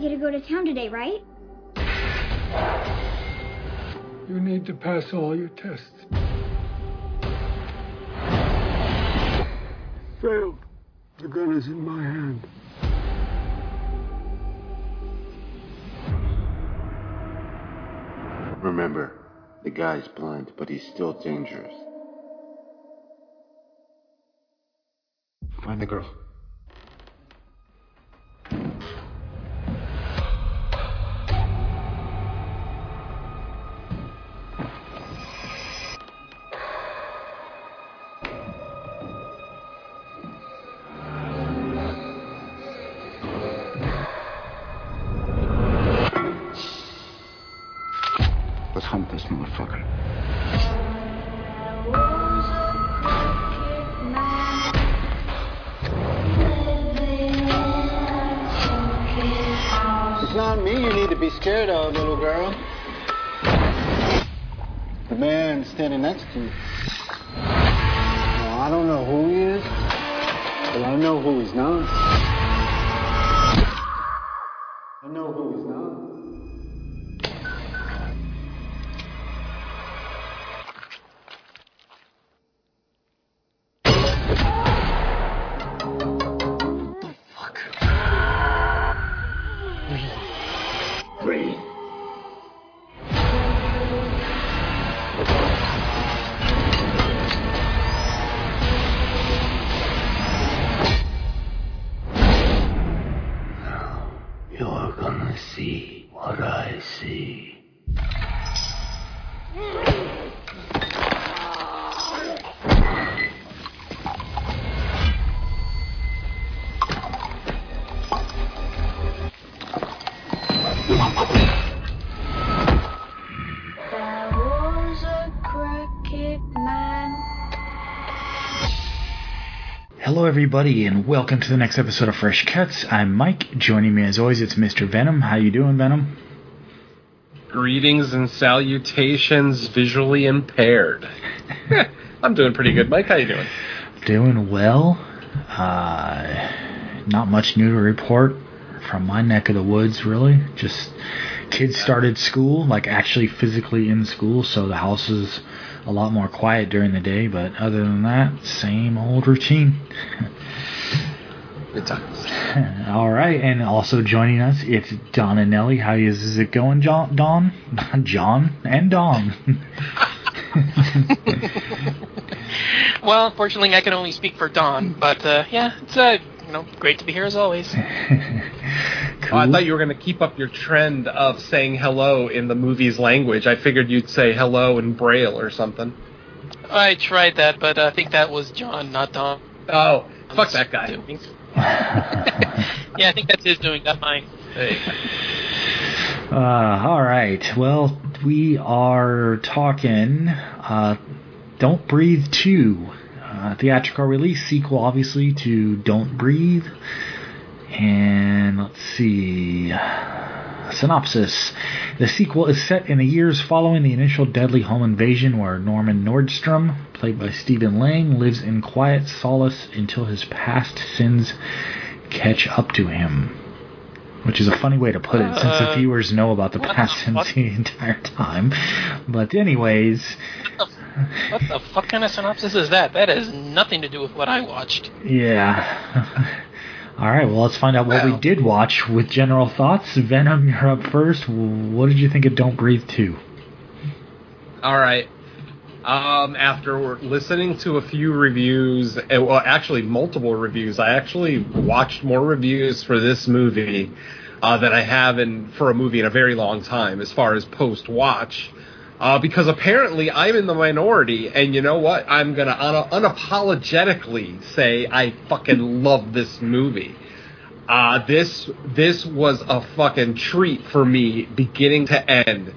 get to go to town today, right? You need to pass all your tests. Failed. The gun is in my hand. Remember, the guy's blind, but he's still dangerous. Find the girl. To everybody, and welcome to the next episode of Fresh Cuts. I'm Mike. Joining me, as always, it's Mr. Venom. How you doing, Venom? Greetings and salutations, visually impaired. I'm doing pretty good, Mike. How you doing? Doing well. Uh, not much new to report from my neck of the woods, really. Just kids started school, like actually physically in school, so the house is a lot more quiet during the day. But other than that, same old routine. Good times. All right, and also joining us, it's Don and Nelly. How is it going, John? Don, John, and Don. Well, unfortunately, I can only speak for Don, but uh, yeah, it's uh, you know great to be here as always. Cool. Oh, I thought you were going to keep up your trend of saying hello in the movie's language. I figured you'd say hello in Braille or something. I tried that, but I think that was John, not Don. Oh, fuck that guy. Yeah, I think that's his doing, not mine. Hey. Uh, all right. Well, we are talking. Uh, Don't Breathe 2. Uh, theatrical release sequel, obviously, to Don't Breathe. And let's see. Synopsis The sequel is set in the years following the initial deadly home invasion, where Norman Nordstrom, played by Stephen Lang, lives in quiet solace until his past sins catch up to him. Which is a funny way to put it, since the Uh, viewers know about the past the sins the entire time. But, anyways, What the fuck kind of synopsis is that? That has nothing to do with what I watched. yeah. All right, well, let's find out what we did watch with general thoughts. Venom, you're up first. What did you think of Don't Breathe 2? All right. Um, after listening to a few reviews, eh, well, actually multiple reviews, I actually watched more reviews for this movie uh, than I have in for a movie in a very long time, as far as post watch. Uh, because apparently I'm in the minority, and you know what? I'm gonna un- unapologetically say I fucking love this movie. Uh, this this was a fucking treat for me, beginning to end.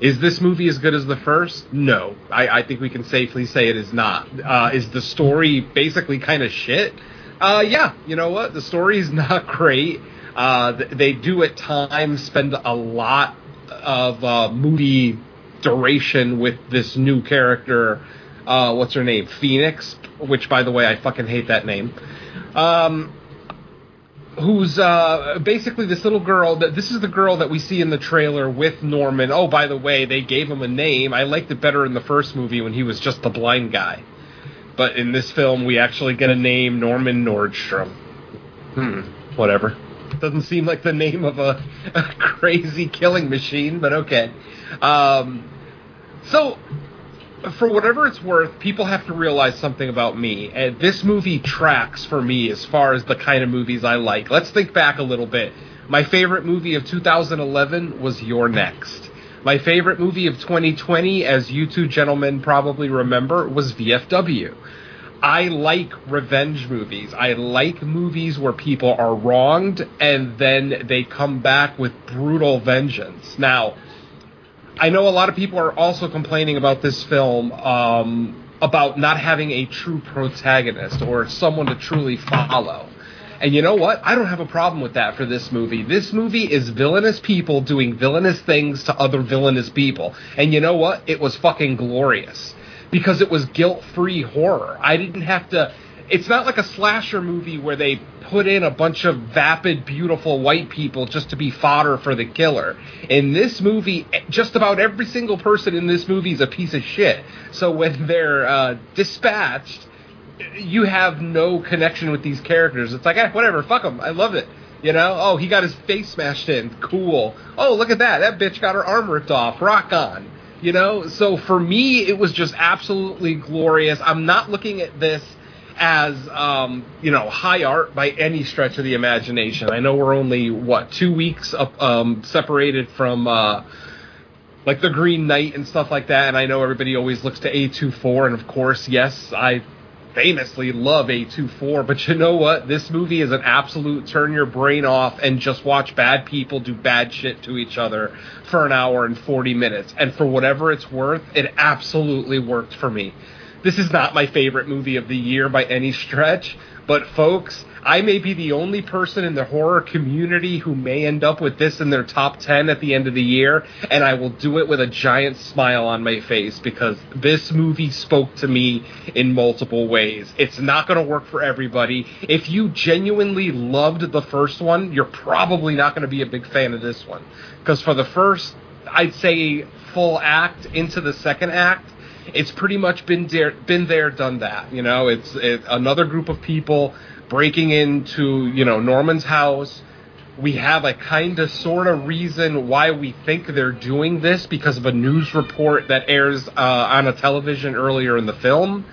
Is this movie as good as the first? No, I, I think we can safely say it is not. Uh, is the story basically kind of shit? Uh, yeah, you know what? The story is not great. Uh, they do at times spend a lot of uh, movie duration with this new character. Uh, what's her name? Phoenix. Which, by the way, I fucking hate that name. Um, who's uh, basically this little girl. That this is the girl that we see in the trailer with Norman. Oh, by the way, they gave him a name. I liked it better in the first movie when he was just the blind guy. But in this film, we actually get a name, Norman Nordstrom. Hmm, whatever. Doesn't seem like the name of a, a crazy killing machine, but okay. Um, so, for whatever it's worth, people have to realize something about me. And this movie tracks for me as far as the kind of movies I like. Let's think back a little bit. My favorite movie of 2011 was You're Next. My favorite movie of 2020, as you two gentlemen probably remember, was VFW. I like revenge movies. I like movies where people are wronged and then they come back with brutal vengeance. Now, I know a lot of people are also complaining about this film um, about not having a true protagonist or someone to truly follow. And you know what? I don't have a problem with that for this movie. This movie is villainous people doing villainous things to other villainous people. And you know what? It was fucking glorious. Because it was guilt free horror. I didn't have to. It's not like a slasher movie where they put in a bunch of vapid, beautiful white people just to be fodder for the killer. In this movie, just about every single person in this movie is a piece of shit. So when they're uh, dispatched, you have no connection with these characters. It's like, eh, whatever, fuck them. I love it. You know, oh, he got his face smashed in. Cool. Oh, look at that. That bitch got her arm ripped off. Rock on. You know, so for me, it was just absolutely glorious. I'm not looking at this as um, you know high art by any stretch of the imagination. I know we're only what two weeks up, um, separated from uh, like the Green Knight and stuff like that, and I know everybody always looks to A24, and of course, yes, I famously love A24, but you know what? This movie is an absolute turn your brain off and just watch bad people do bad shit to each other for an hour and 40 minutes. And for whatever it's worth, it absolutely worked for me. This is not my favorite movie of the year by any stretch, but folks, I may be the only person in the horror community who may end up with this in their top 10 at the end of the year, and I will do it with a giant smile on my face because this movie spoke to me in multiple ways. It's not going to work for everybody. If you genuinely loved the first one, you're probably not going to be a big fan of this one. Because for the first, I'd say, full act into the second act, it's pretty much been there, been there, done that. You know, it's it, another group of people breaking into you know Norman's house. We have a kind of sort of reason why we think they're doing this because of a news report that airs uh, on a television earlier in the film.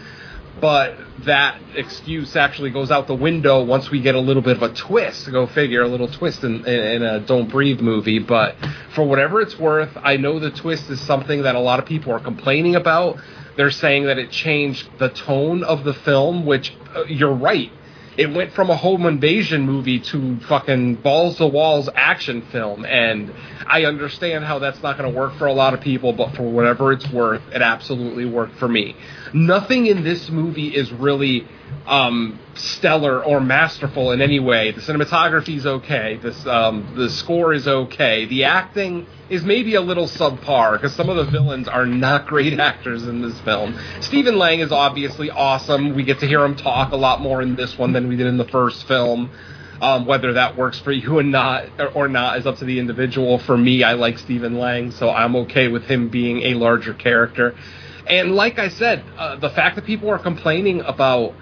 But that excuse actually goes out the window once we get a little bit of a twist. Go figure, a little twist in, in, in a Don't Breathe movie. But for whatever it's worth, I know the twist is something that a lot of people are complaining about. They're saying that it changed the tone of the film, which uh, you're right it went from a home invasion movie to fucking balls to walls action film and i understand how that's not going to work for a lot of people but for whatever it's worth it absolutely worked for me. Nothing in this movie is really um, stellar or masterful in any way the cinematography is okay this um, the score is okay the acting is maybe a little subpar because some of the villains are not great actors in this film. Stephen Lang is obviously awesome. We get to hear him talk a lot more in this one than we did in the first film. Um, whether that works for you and not or not is up to the individual. For me, I like Stephen Lang, so I'm okay with him being a larger character. And like I said, uh, the fact that people are complaining about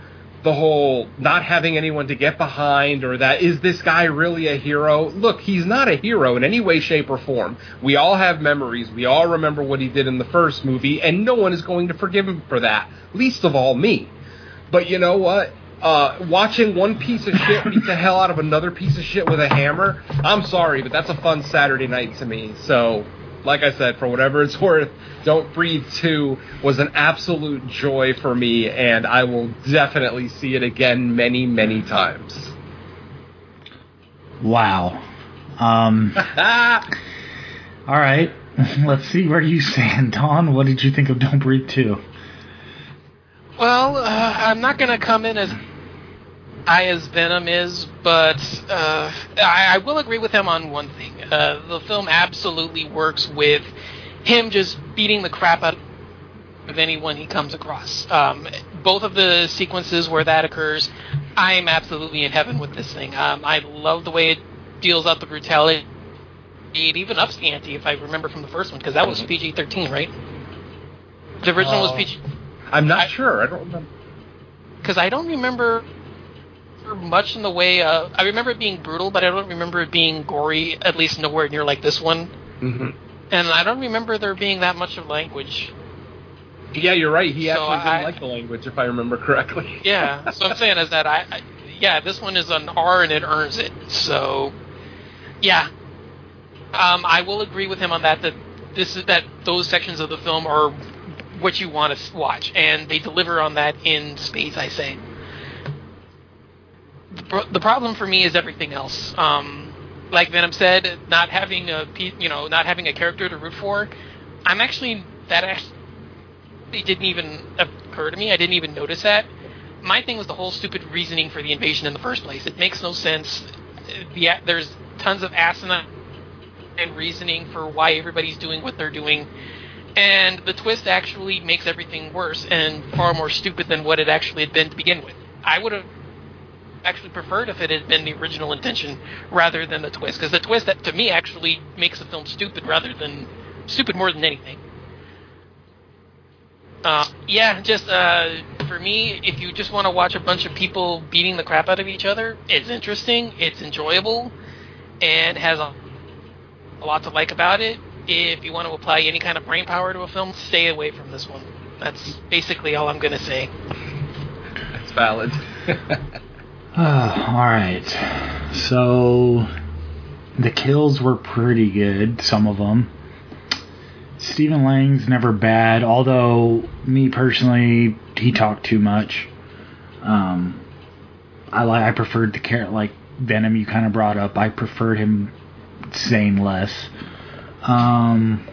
the whole not having anyone to get behind or that is this guy really a hero? Look, he's not a hero in any way, shape, or form. We all have memories. We all remember what he did in the first movie, and no one is going to forgive him for that, least of all me. But you know what? Uh, watching one piece of shit beat the hell out of another piece of shit with a hammer, I'm sorry, but that's a fun Saturday night to me. So like I said, for whatever it's worth, Don't Breathe 2 was an absolute joy for me, and I will definitely see it again many, many times. Wow. Um, all right. Let's see where are you stand, Don. What did you think of Don't Breathe 2? Well, uh, I'm not going to come in as high as Venom is, but uh, I, I, will agree with him on one thing. Uh, the film absolutely works with him just beating the crap out of anyone he comes across. Um, both of the sequences where that occurs, I'm absolutely in heaven with this thing. Um, I love the way it deals out the brutality. It even ups the ante, if I remember from the first one, because that was PG-13, right? The original was Uh, PG. I'm not I- sure. I don't remember. Because I don't remember much in the way. Uh, I remember it being brutal, but I don't remember it being gory. At least nowhere near like this one. hmm And I don't remember there being that much of language. Yeah, you're right. He So actually didn't I- like the language, if I remember correctly. Yeah. so I'm saying is that I, I, yeah, this one is an R and it earns it. So, yeah. Um, I will agree with him on that. That this is that those sections of the film are what you want to watch, and they deliver on that in spades. I say. The, problem for me is everything else. Um, like Venom said, not having a you know not having a character to root for. I'm actually that actually didn't even occur to me. I didn't even notice that. My thing was the whole stupid reasoning for the invasion in the first place. It makes no sense. There's tons of asinine and reasoning for why everybody's doing what they're doing. And the twist actually makes everything worse and far more stupid than what it actually had been to begin with. I would have actually preferred if it had been the original intention rather than the twist, because the twist that to me actually makes the film stupid rather than stupid more than anything. Uh, yeah, just uh, for me, if you just want to watch a bunch of people beating the crap out of each other, it's interesting, it's enjoyable, and has a, a lot to like about it. If you want to apply any kind of brain power to a film, stay away from this one. That's basically all I'm going to say. That's valid. all right. So the kills were pretty good, some of them. Stephen Lang's never bad, although me personally, he talked too much. Um, I like I preferred the character like Venom you kind of brought up. I preferred him saying less. Um,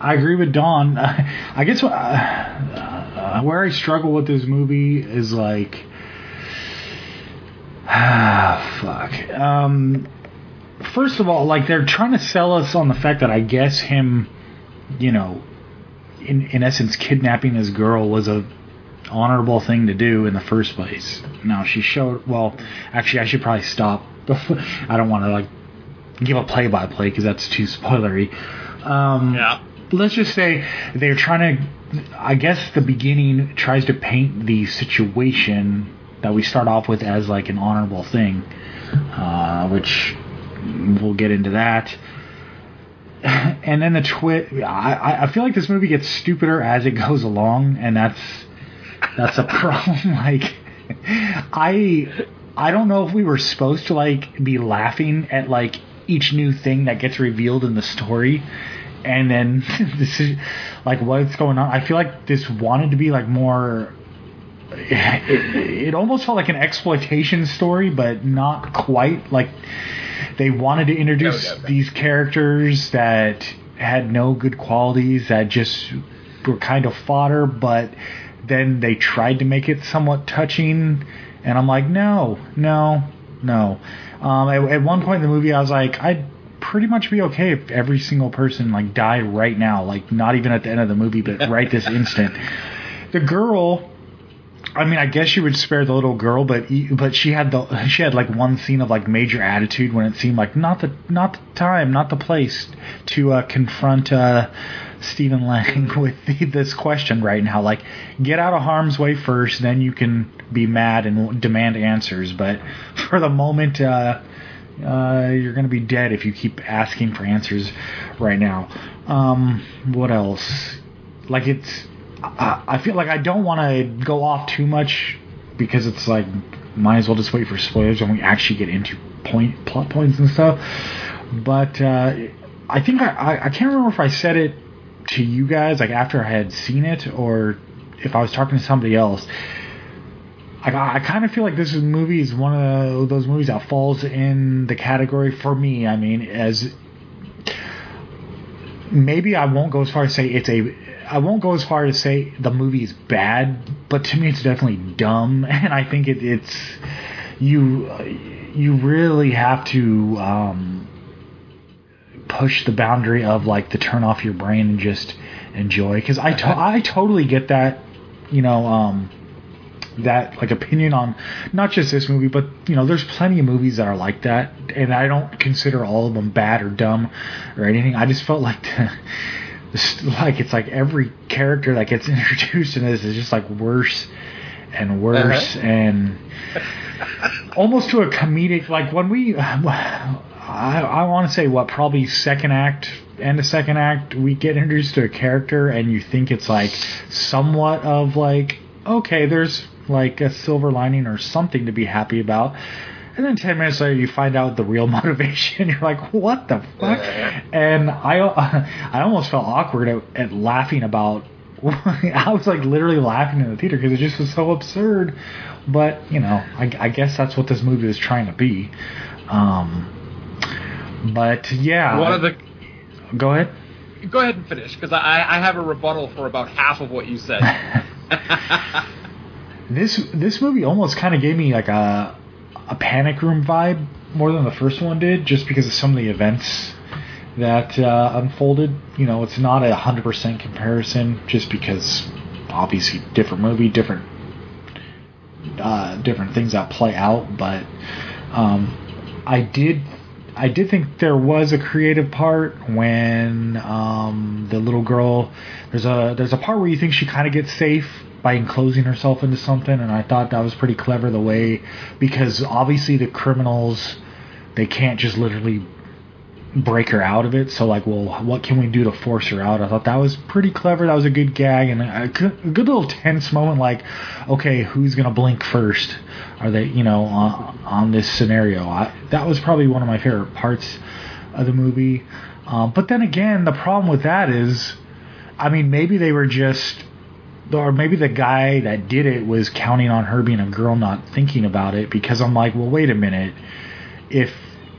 I agree with Don. I guess uh, uh, where I struggle with this movie is like, ah, fuck. Um, first of all, like they're trying to sell us on the fact that I guess him, you know, in in essence, kidnapping his girl was a honorable thing to do in the first place. Now she showed. Well, actually, I should probably stop. I don't want to like give a play by play because that's too spoilery. Um, yeah. let's just say they're trying to i guess the beginning tries to paint the situation that we start off with as like an honorable thing uh, which we'll get into that. And then the twist I, I feel like this movie gets stupider as it goes along and that's that's a problem like i i don't know if we were supposed to like be laughing at like each new thing that gets revealed in the story and then this is like what's going on? I feel like this wanted to be like more it, it almost felt like an exploitation story but not quite. Like they wanted to introduce No, no, no. these characters that had no good qualities that just were kind of fodder but then they tried to make it somewhat touching and i'm like no no no. Um, at, at one point in the movie i was like i'd pretty much be okay if every single person like died right now like not even at the end of the movie but right this instant. The girl I mean, I guess you would spare the little girl, but but she had the she had like one scene of like major attitude when it seemed like not the not the time, not the place to uh, confront uh, Stephen Lang with the, this question right now. Like, get out of harm's way first, then you can be mad and demand answers. But for the moment, uh, uh, you're gonna be dead if you keep asking for answers right now. Um, what else? Like it's I, feel like I don't want to go off too much because it's like might as well just wait for spoilers when we actually get into point plot points and stuff. But uh, I think I, I I can't remember if I said it to you guys like after I had seen it or if I was talking to somebody else. I, I kind of feel like this movie is one of those movies that falls in the category for me. I mean, as maybe I won't go as far as say it's a I won't go as far as say the movie is bad, but to me it's definitely dumb, and I think it, it's you you really have to um, push the boundary of like to turn off your brain and just enjoy because I to- I totally get that you know um, that like opinion on not just this movie, but you know, there's plenty of movies that are like that, and I don't consider all of them bad or dumb or anything. I just felt like. like it's like every character that gets introduced in this is just like worse and worse Uh-huh. and almost to a comedic like when we I, I want to say what probably second act and the second act we get introduced to a character and you think it's like somewhat of like okay there's like a silver lining or something to be happy about and then 10 minutes later you find out the real motivation you're like what the fuck and i i almost felt awkward at, at laughing about I was like literally laughing in the theater because it just was so absurd. But you know, I, I guess that's what this movie is trying to be. Um, but yeah, One of the go ahead. go ahead and finish because I, I have a rebuttal for about half of what you said. This this movie almost kind of gave me like a a panic room vibe more than the first one did, just because of some of the events that uh, unfolded. You know, it's not a hundred percent comparison, just because obviously different movie, different uh, different things that play out. But um, I did I did think there was a creative part when um, the little girl there's a there's a part where you think she kind of gets safe by enclosing herself into something, and I thought that was pretty clever the way because obviously the criminals they can't just literally break her out of it. So like, well, what can we do to force her out? I thought that was pretty clever. That was a good gag and a good, little tense moment. Like, okay, who's gonna blink first? Are they, you know, on, on this scenario? I, that was probably one of my favorite parts of the movie. Um, but then again, the problem with that is, I mean, maybe they were just. Or maybe the guy that did it was counting on her being a girl, not thinking about it. Because I'm like, well, wait a minute. If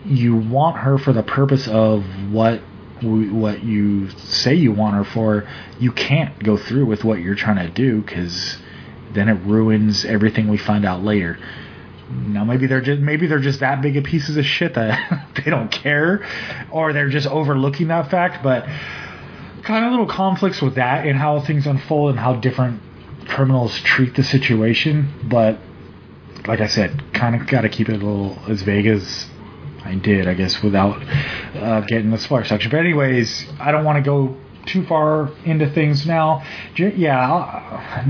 you want her for the purpose of what what you say you want her for, you can't go through with what you're trying to do because then it ruins everything we find out later. Now maybe they're just maybe they're just that big of pieces of shit that they don't care, or they're just overlooking that fact. But kind of little conflicts with that and how things unfold and how different criminals treat the situation. But like I said, kind of got to keep it a little as vague as I did, I guess, without uh, getting the spoiler section. But anyways, I don't want to go too far into things now. Yeah,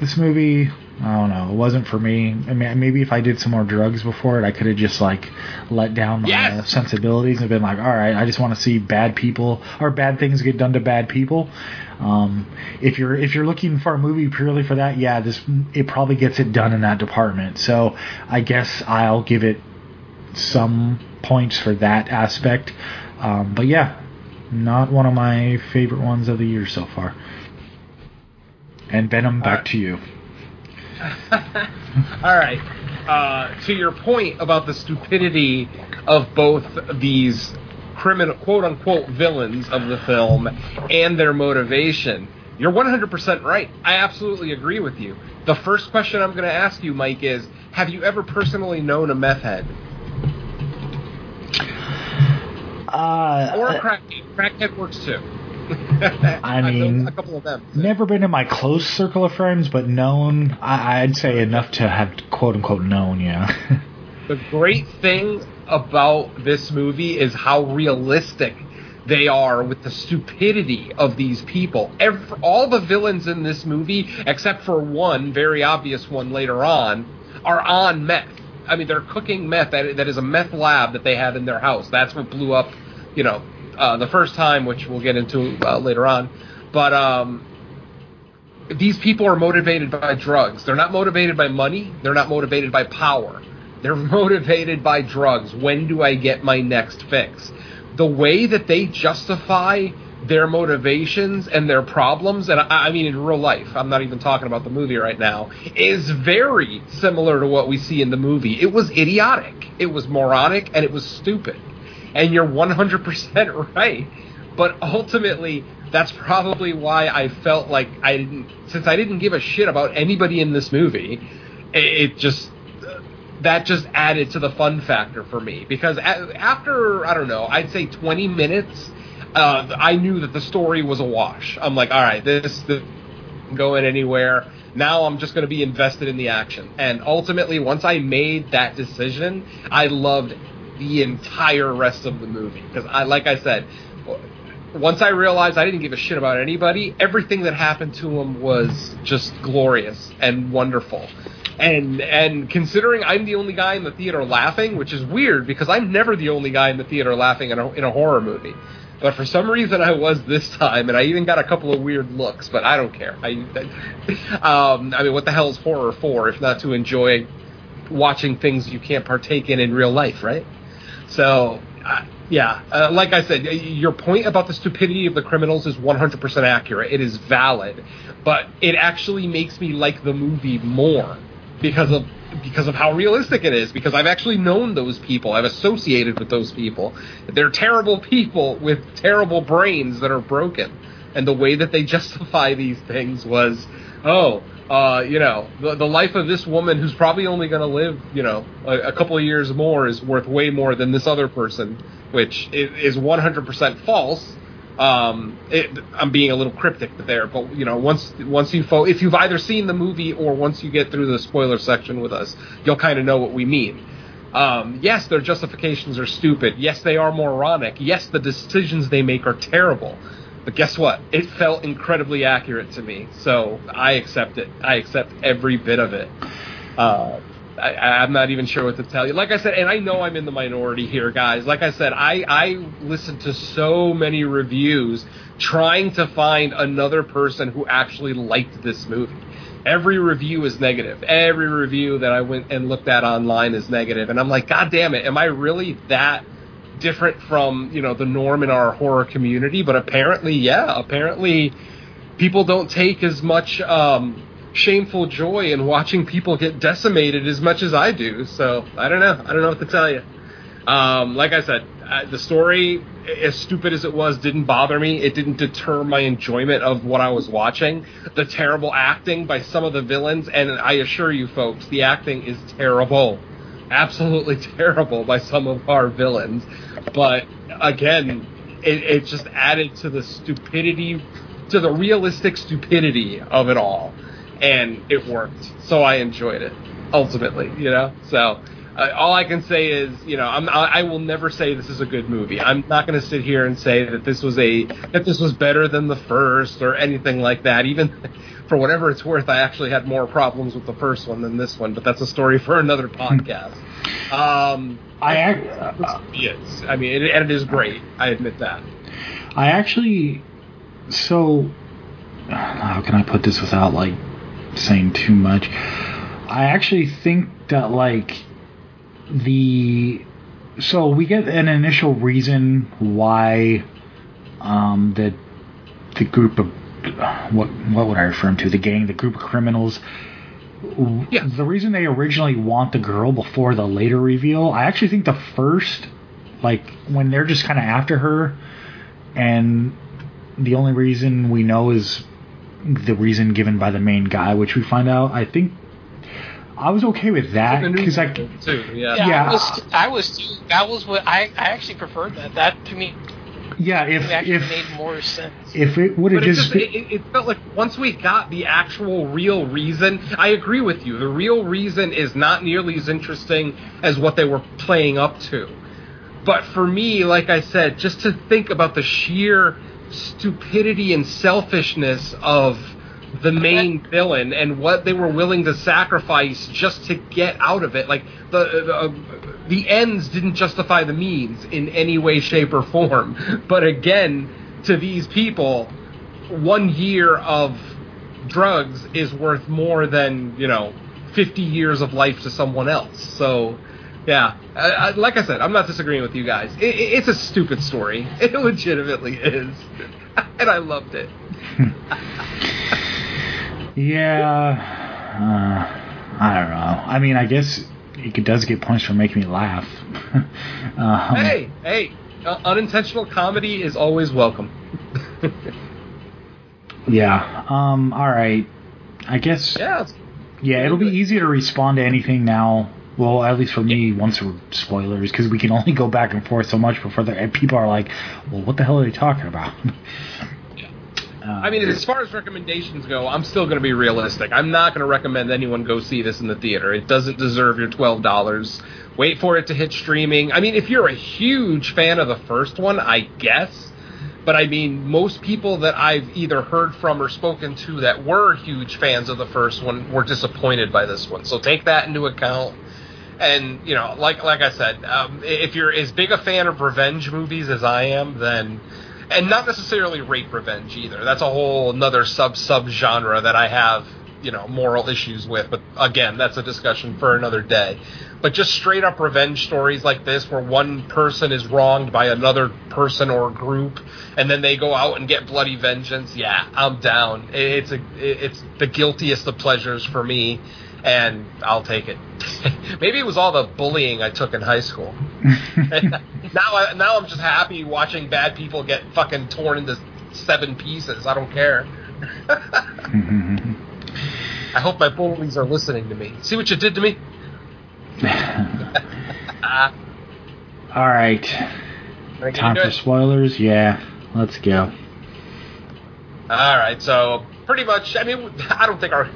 this movie, I don't know, it wasn't for me. I mean, maybe if I did some more drugs before it, I could have just like let down my Yes! uh, sensibilities and been like, all right, I just want to see bad people or bad things get done to bad people. Um, if you're if you're looking for a movie purely for that, yeah, this it probably gets it done in that department. So I guess I'll give it some points for that aspect. Um, but yeah, not one of my favorite ones of the year so far. And Venom, back Alright. to you. All right. Uh, to your point about the stupidity of both these criminal, quote unquote, villains of the film and their motivation, you're 100% right. I absolutely agree with you. The first question I'm going to ask you, Mike, is Have you ever personally known a meth head? Uh, Or a crackhead? Crackhead works too. I mean, a couple of them. never been in my close circle of friends, but known. I, I'd say enough to have quote unquote known. Yeah. The great thing about this movie is how realistic they are with the stupidity of these people. Every, all the villains in this movie, except for one very obvious one later on, are on meth. I mean, they're cooking meth. That, that is a meth lab that they have in their house. That's what blew up, you know, uh, the first time, which we'll get into uh, later on. But um, these people are motivated by drugs. They're not motivated by money. They're not motivated by power. They're motivated by drugs. When do I get my next fix? The way that they justify their motivations and their problems, and I, I mean in real life, I'm not even talking about the movie right now, is very similar to what we see in the movie. It was idiotic, it was moronic, and it was stupid. And you're 100% right. But ultimately, that's probably why I felt like I didn't, since I didn't give a shit about anybody in this movie, it, it just, that just added to the fun factor for me. Because after, I don't know, I'd say 20 minutes, uh, I knew that the story was a wash. I'm like, all right, this, this going anywhere. Now I'm just going to be invested in the action. And ultimately, once I made that decision, I loved the entire rest of the movie because I, like I said, once I realized I didn't give a shit about anybody, everything that happened to him was just glorious and wonderful. And and considering I'm the only guy in the theater laughing, which is weird because I'm never the only guy in the theater laughing in a, in a horror movie. But for some reason I was this time, and I even got a couple of weird looks. But I don't care. I, um, I mean, what the hell is horror for if not to enjoy watching things you can't partake in in real life, right? So, uh, yeah, uh, like I said, your point about the stupidity of the criminals is 100% accurate. It is valid, but it actually makes me like the movie more because of because of how realistic it is. Because I've actually known those people. I've associated with those people. They're terrible people with terrible brains that are broken. And the way that they justify these things was, oh, uh, you know, the, the life of this woman who's probably only going to live, you know, a, a, couple of years more is worth way more than this other person, which is, is 100% false. Um, it, I'm being a little cryptic there, but you know, once once you fo- if you've either seen the movie or once you get through the spoiler section with us, you'll kind of know what we mean. Um, yes, their justifications are stupid. Yes, they are moronic. Yes, the decisions they make are terrible. But guess what? It felt incredibly accurate to me, so I accept it. I accept every bit of it. Uh, I, am not even sure what to tell you. Like I said, and I know I'm in the minority here, guys. Like I said, I, I listened to so many reviews trying to find another person who actually liked this movie. Every review is negative. Every review that I went and looked at online is negative, and I'm like, God damn it! Am I really that? Different from you know the norm in our horror community, but apparently, yeah, apparently people don't take as much um, shameful joy in watching people get decimated as much as I do. So I don't know. I don't know what to tell you. Um, like I said, uh, the story, as stupid as it was, didn't bother me. It didn't deter my enjoyment of what I was watching. The terrible acting by some of the villains, and I assure you, folks, the acting is terrible absolutely terrible by some of our villains. But again, it, it just added to the stupidity, to the realistic stupidity of it all. And it worked. So I enjoyed it, ultimately, you know? So. Uh, all I can say is, you know, I'm, I will never say this is a good movie. I'm not going to sit here and say that this was a that this was better than the first or anything like that. Even for whatever it's worth, I actually had more problems with the first one than this one, but that's a story for another podcast. Um, I uh, yes, I mean, it, and it is great. I admit that. I actually, so how can I put this without like saying too much? I actually think that like the so we get an initial reason why um, the the group of what what would I refer them to? The gang, the group of criminals. Yeah. The reason they originally want the girl before the later reveal, I actually think the first, like when they're just kind of after her, and the only reason we know is the reason given by the main guy, which we find out. I think I was okay with that because I too. Yeah, yeah. I was, I was too. That was what I, I actually preferred that. That to me yeah, if if made more sense. If it would have just, just it, it, felt like once we got the actual real reason, I agree with you. The real reason is not nearly as interesting as what they were playing up to. But for me, like I said, just to think about the sheer stupidity and selfishness of the main villain and what they were willing to sacrifice just to get out of it. Like the the, uh, the ends didn't justify the means in any way, shape, or form. But again, to these people, one year of drugs is worth more than you know 50 years of life to someone else. So. Yeah, I, I, like I said, I'm not disagreeing with you guys. It, it, it's a stupid story. It legitimately is, and I loved it. Yeah, uh, I don't know. I mean, I guess it does get punched for making me laugh. um, hey, hey, uh, unintentional comedy is always welcome. yeah. Um. All right. I guess. Yeah. Yeah, it'll be easier to respond to anything now. Well, at least for me, once we're spoilers, because we can only go back and forth so much before the people are like, "Well, what the hell are they talking about?" Uh, I mean, as far as recommendations go, I'm still going to be realistic. I'm not going to recommend anyone go see this in the theater. It doesn't deserve your twelve dollars. Wait for it to hit streaming. I mean, if you're a huge fan of the first one, I guess. But I mean, most people that I've either heard from or spoken to that were huge fans of the first one were disappointed by this one. So take that into account. And you know, like like I said, um, if you're as big a fan of revenge movies as I am, then and not necessarily rape revenge either. That's a whole another sub sub genre that I have you know moral issues with. But again, that's a discussion for another day. But just straight up revenge stories like this, where one person is wronged by another person or group, and then they go out and get bloody vengeance. Yeah, I'm down. It's a it's the guiltiest of pleasures for me, and I'll take it. Maybe it was all the bullying I took in high school. now, I, now I'm just happy watching bad people get fucking torn into seven pieces. I don't care. I hope my bullies are listening to me. See what you did to me? Ah. All right. Time for spoilers. Yeah, let's go. All right. So pretty much, I mean, I don't think our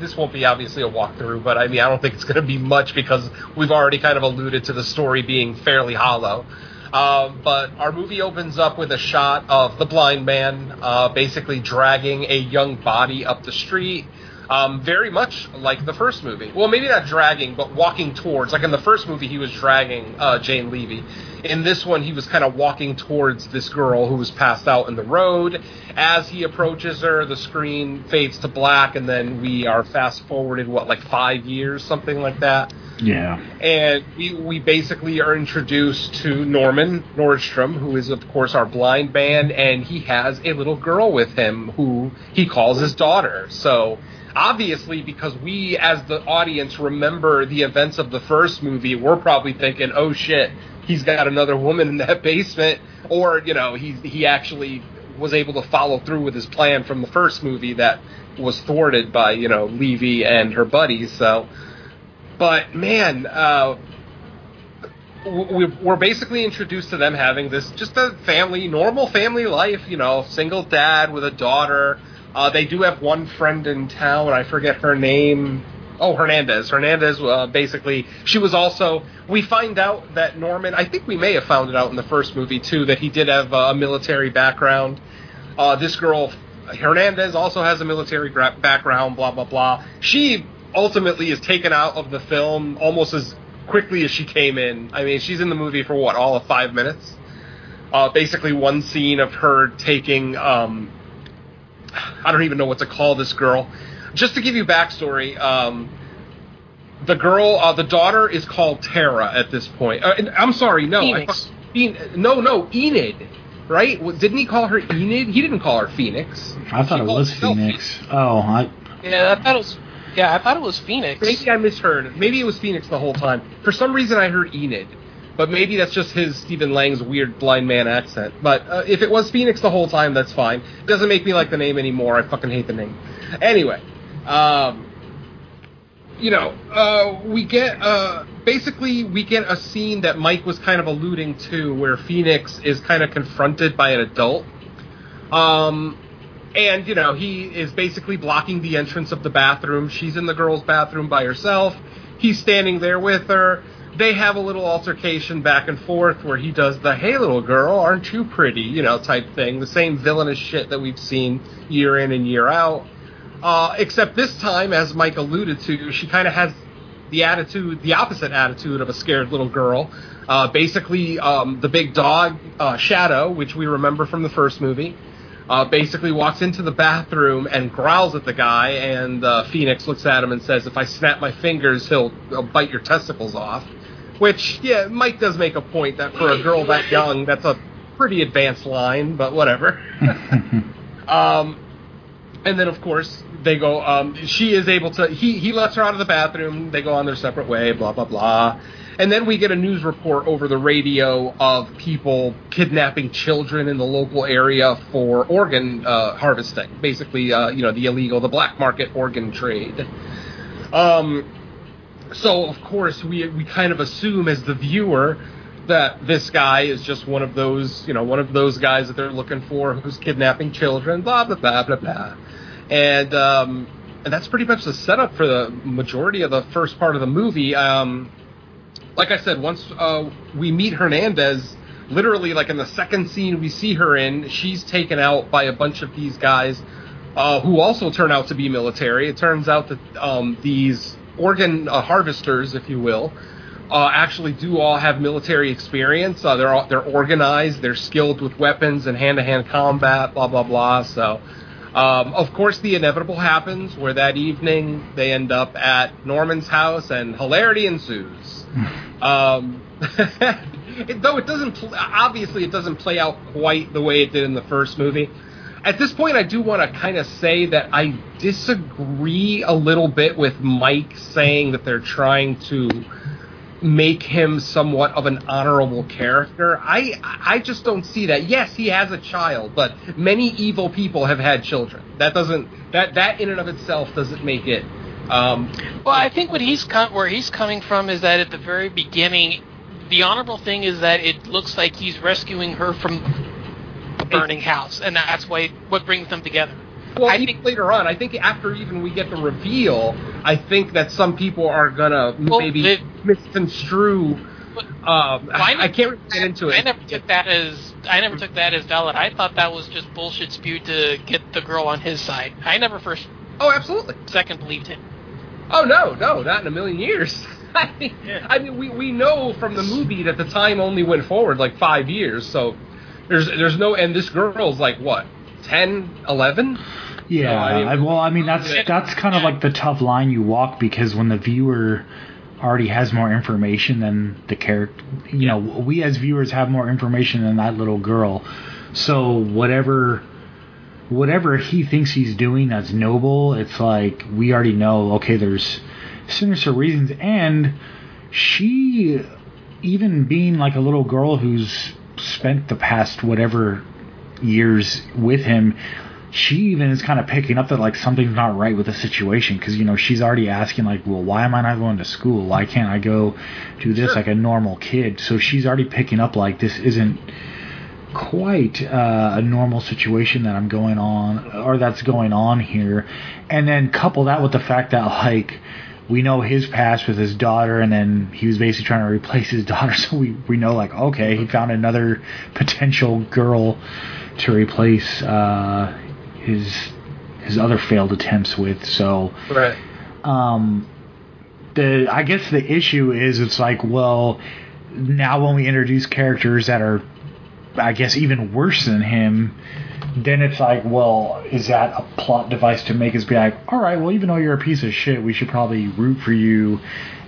this won't be obviously a walkthrough, but I mean, I don't think it's going to be much because we've already kind of alluded to the story being fairly hollow. Um, but our movie opens up with a shot of the blind man uh, basically dragging a young body up the street. Um, very much like the first movie. Well, maybe not dragging, but walking towards. Like in the first movie, he was dragging uh, Jane Levy. In this one, he was kind of walking towards this girl who was passed out in the road. As he approaches her, the screen fades to black, and then we are fast forwarded, what, like five years, something like that? Yeah. And we, we basically are introduced to Norman Nordstrom, who is, of course, our blind man, and he has a little girl with him who he calls his daughter. So obviously because we as the audience remember the events of the first movie we're probably thinking oh shit he's got another woman in that basement. Or you know he he actually was able to follow through with his plan from the first movie that was thwarted by you know Levy and her buddies so. But man uh we're basically introduced to them having this just a family, normal family life, you know, single dad with a daughter, uh, they do have one friend in town. I forget her name. Oh, Hernandez. Hernandez, uh, basically, she was also. We find out that Norman. I think we may have found it out in the first movie too that he did have a military background. Uh, this girl, Hernandez, also has a military gra- background. Blah blah blah. She ultimately is taken out of the film almost as quickly as she came in. I mean, she's in the movie for what, all of five minutes. Uh, basically, one scene of her taking. Um, I don't even know what to call this girl. Just to give you backstory, um, the girl, uh, the daughter is called Tara at this point. Uh, I'm sorry, no, Phoenix. I, no, no, Enid, right? Didn't he call her Enid? He didn't call her Phoenix. I thought She it was herself Phoenix. Oh, I. Yeah, I thought it was. Yeah, I thought it was Phoenix. Maybe I misheard. Maybe it was Phoenix the whole time. For some reason, I heard Enid, but maybe that's just his Stephen Lang's weird blind man accent. But uh, if it was Phoenix the whole time, that's fine. It Doesn't make me like the name anymore. I fucking hate the name. Anyway, um, you know, uh, we get uh, basically we get a scene that Mike was kind of alluding to, where Phoenix is kind of confronted by an adult. Um, and you know he is basically blocking the entrance of the bathroom. She's in the girl's bathroom by herself. He's standing there with her. They have a little altercation back and forth where he does the "Hey little girl, aren't you pretty?" you know type thing. The same villainous shit that we've seen year in and year out. Uh, except this time, as Mike alluded to, she kind of has the attitude, the opposite attitude of a scared little girl. Uh, basically, um, the big dog uh, Shadow, which we remember from the first movie, uh, basically walks into the bathroom and growls at the guy, and uh, Phoenix looks at him and says, "If I snap my fingers, he'll, he'll bite your testicles off." Which, yeah, Mike does make a point that for a girl that young, that's a pretty advanced line, but whatever. um, and then, of course, they go. Um, she is able to. He he lets her out of the bathroom. They go on their separate way. Blah blah blah. And then we get a news report over the radio of people kidnapping children in the local area for organ uh, harvesting. Basically, uh, you know, the illegal, the black market organ trade. Um, so of course we we kind of assume as the viewer that this guy is just one of those, you know, one of those guys that they're looking for who's kidnapping children, blah blah blah blah blah, and um, and that's pretty much the setup for the majority of the first part of the movie. Um, like I said, once uh, we meet Hernandez, literally like in the second scene we see her in, she's taken out by a bunch of these guys uh, who also turn out to be military. It turns out that um, these organ uh, harvesters, if you will, uh, actually do all have military experience. Uh, they're all, they're organized, they're skilled with weapons and hand-to-hand combat, blah blah blah. So, um, of course, the inevitable happens where that evening they end up at Norman's house and hilarity ensues. um, it, though it doesn't, pl- obviously, it doesn't play out quite the way it did in the first movie. At this point, I do want to kind of say that I disagree a little bit with Mike saying that they're trying to make him somewhat of an honorable character. I I just don't see that. Yes, he has a child, but many evil people have had children. That doesn't that that in and of itself doesn't make it. Um, Well, I think what he's com- where he's coming from is that at the very beginning, the honorable thing is that it looks like he's rescuing her from burning house, and that's why what brings them together. well, I think- later on, I think after even we get the reveal, I think that some people are gonna Well, maybe the- misconstrue. Um, I, I can't really get into it. I never took that as I never took that as valid. I thought that was just bullshit spewed to get the girl on his side. I never first. Oh, absolutely. second believed him. Oh no, no, not in a million years. I mean, I mean, we, we know from the movie that the time only went forward like five years, so there's there's no and this girl's like what 10, 11? Yeah, I mean- well, I mean that's that's kind of like the tough line you walk because when the viewer already has more information than the character, you know, we as viewers have more information than that little girl. So whatever whatever he thinks he's doing that's noble, it's like we already know. Okay, there's sinister reasons, and she, even being like a little girl who's spent the past whatever years with him, she even is kind of picking up that like something's not right with the situation because you know she's already asking like, well, why am I not going to school? Why can't I go do this Sure. like a normal kid? So she's already picking up like this isn't quite uh, a normal situation that I'm going on or that's going on here, and then couple that with the fact that like we know his past with his daughter, and then he was basically trying to replace his daughter, so we we know like okay, he found another potential girl to replace uh, his his other failed attempts with. So Right. um, the I guess the issue is it's like well now when we introduce characters that are I guess even worse than him, then it's like well is that a plot device to make us be like all right well even though you're a piece of shit we should probably root for you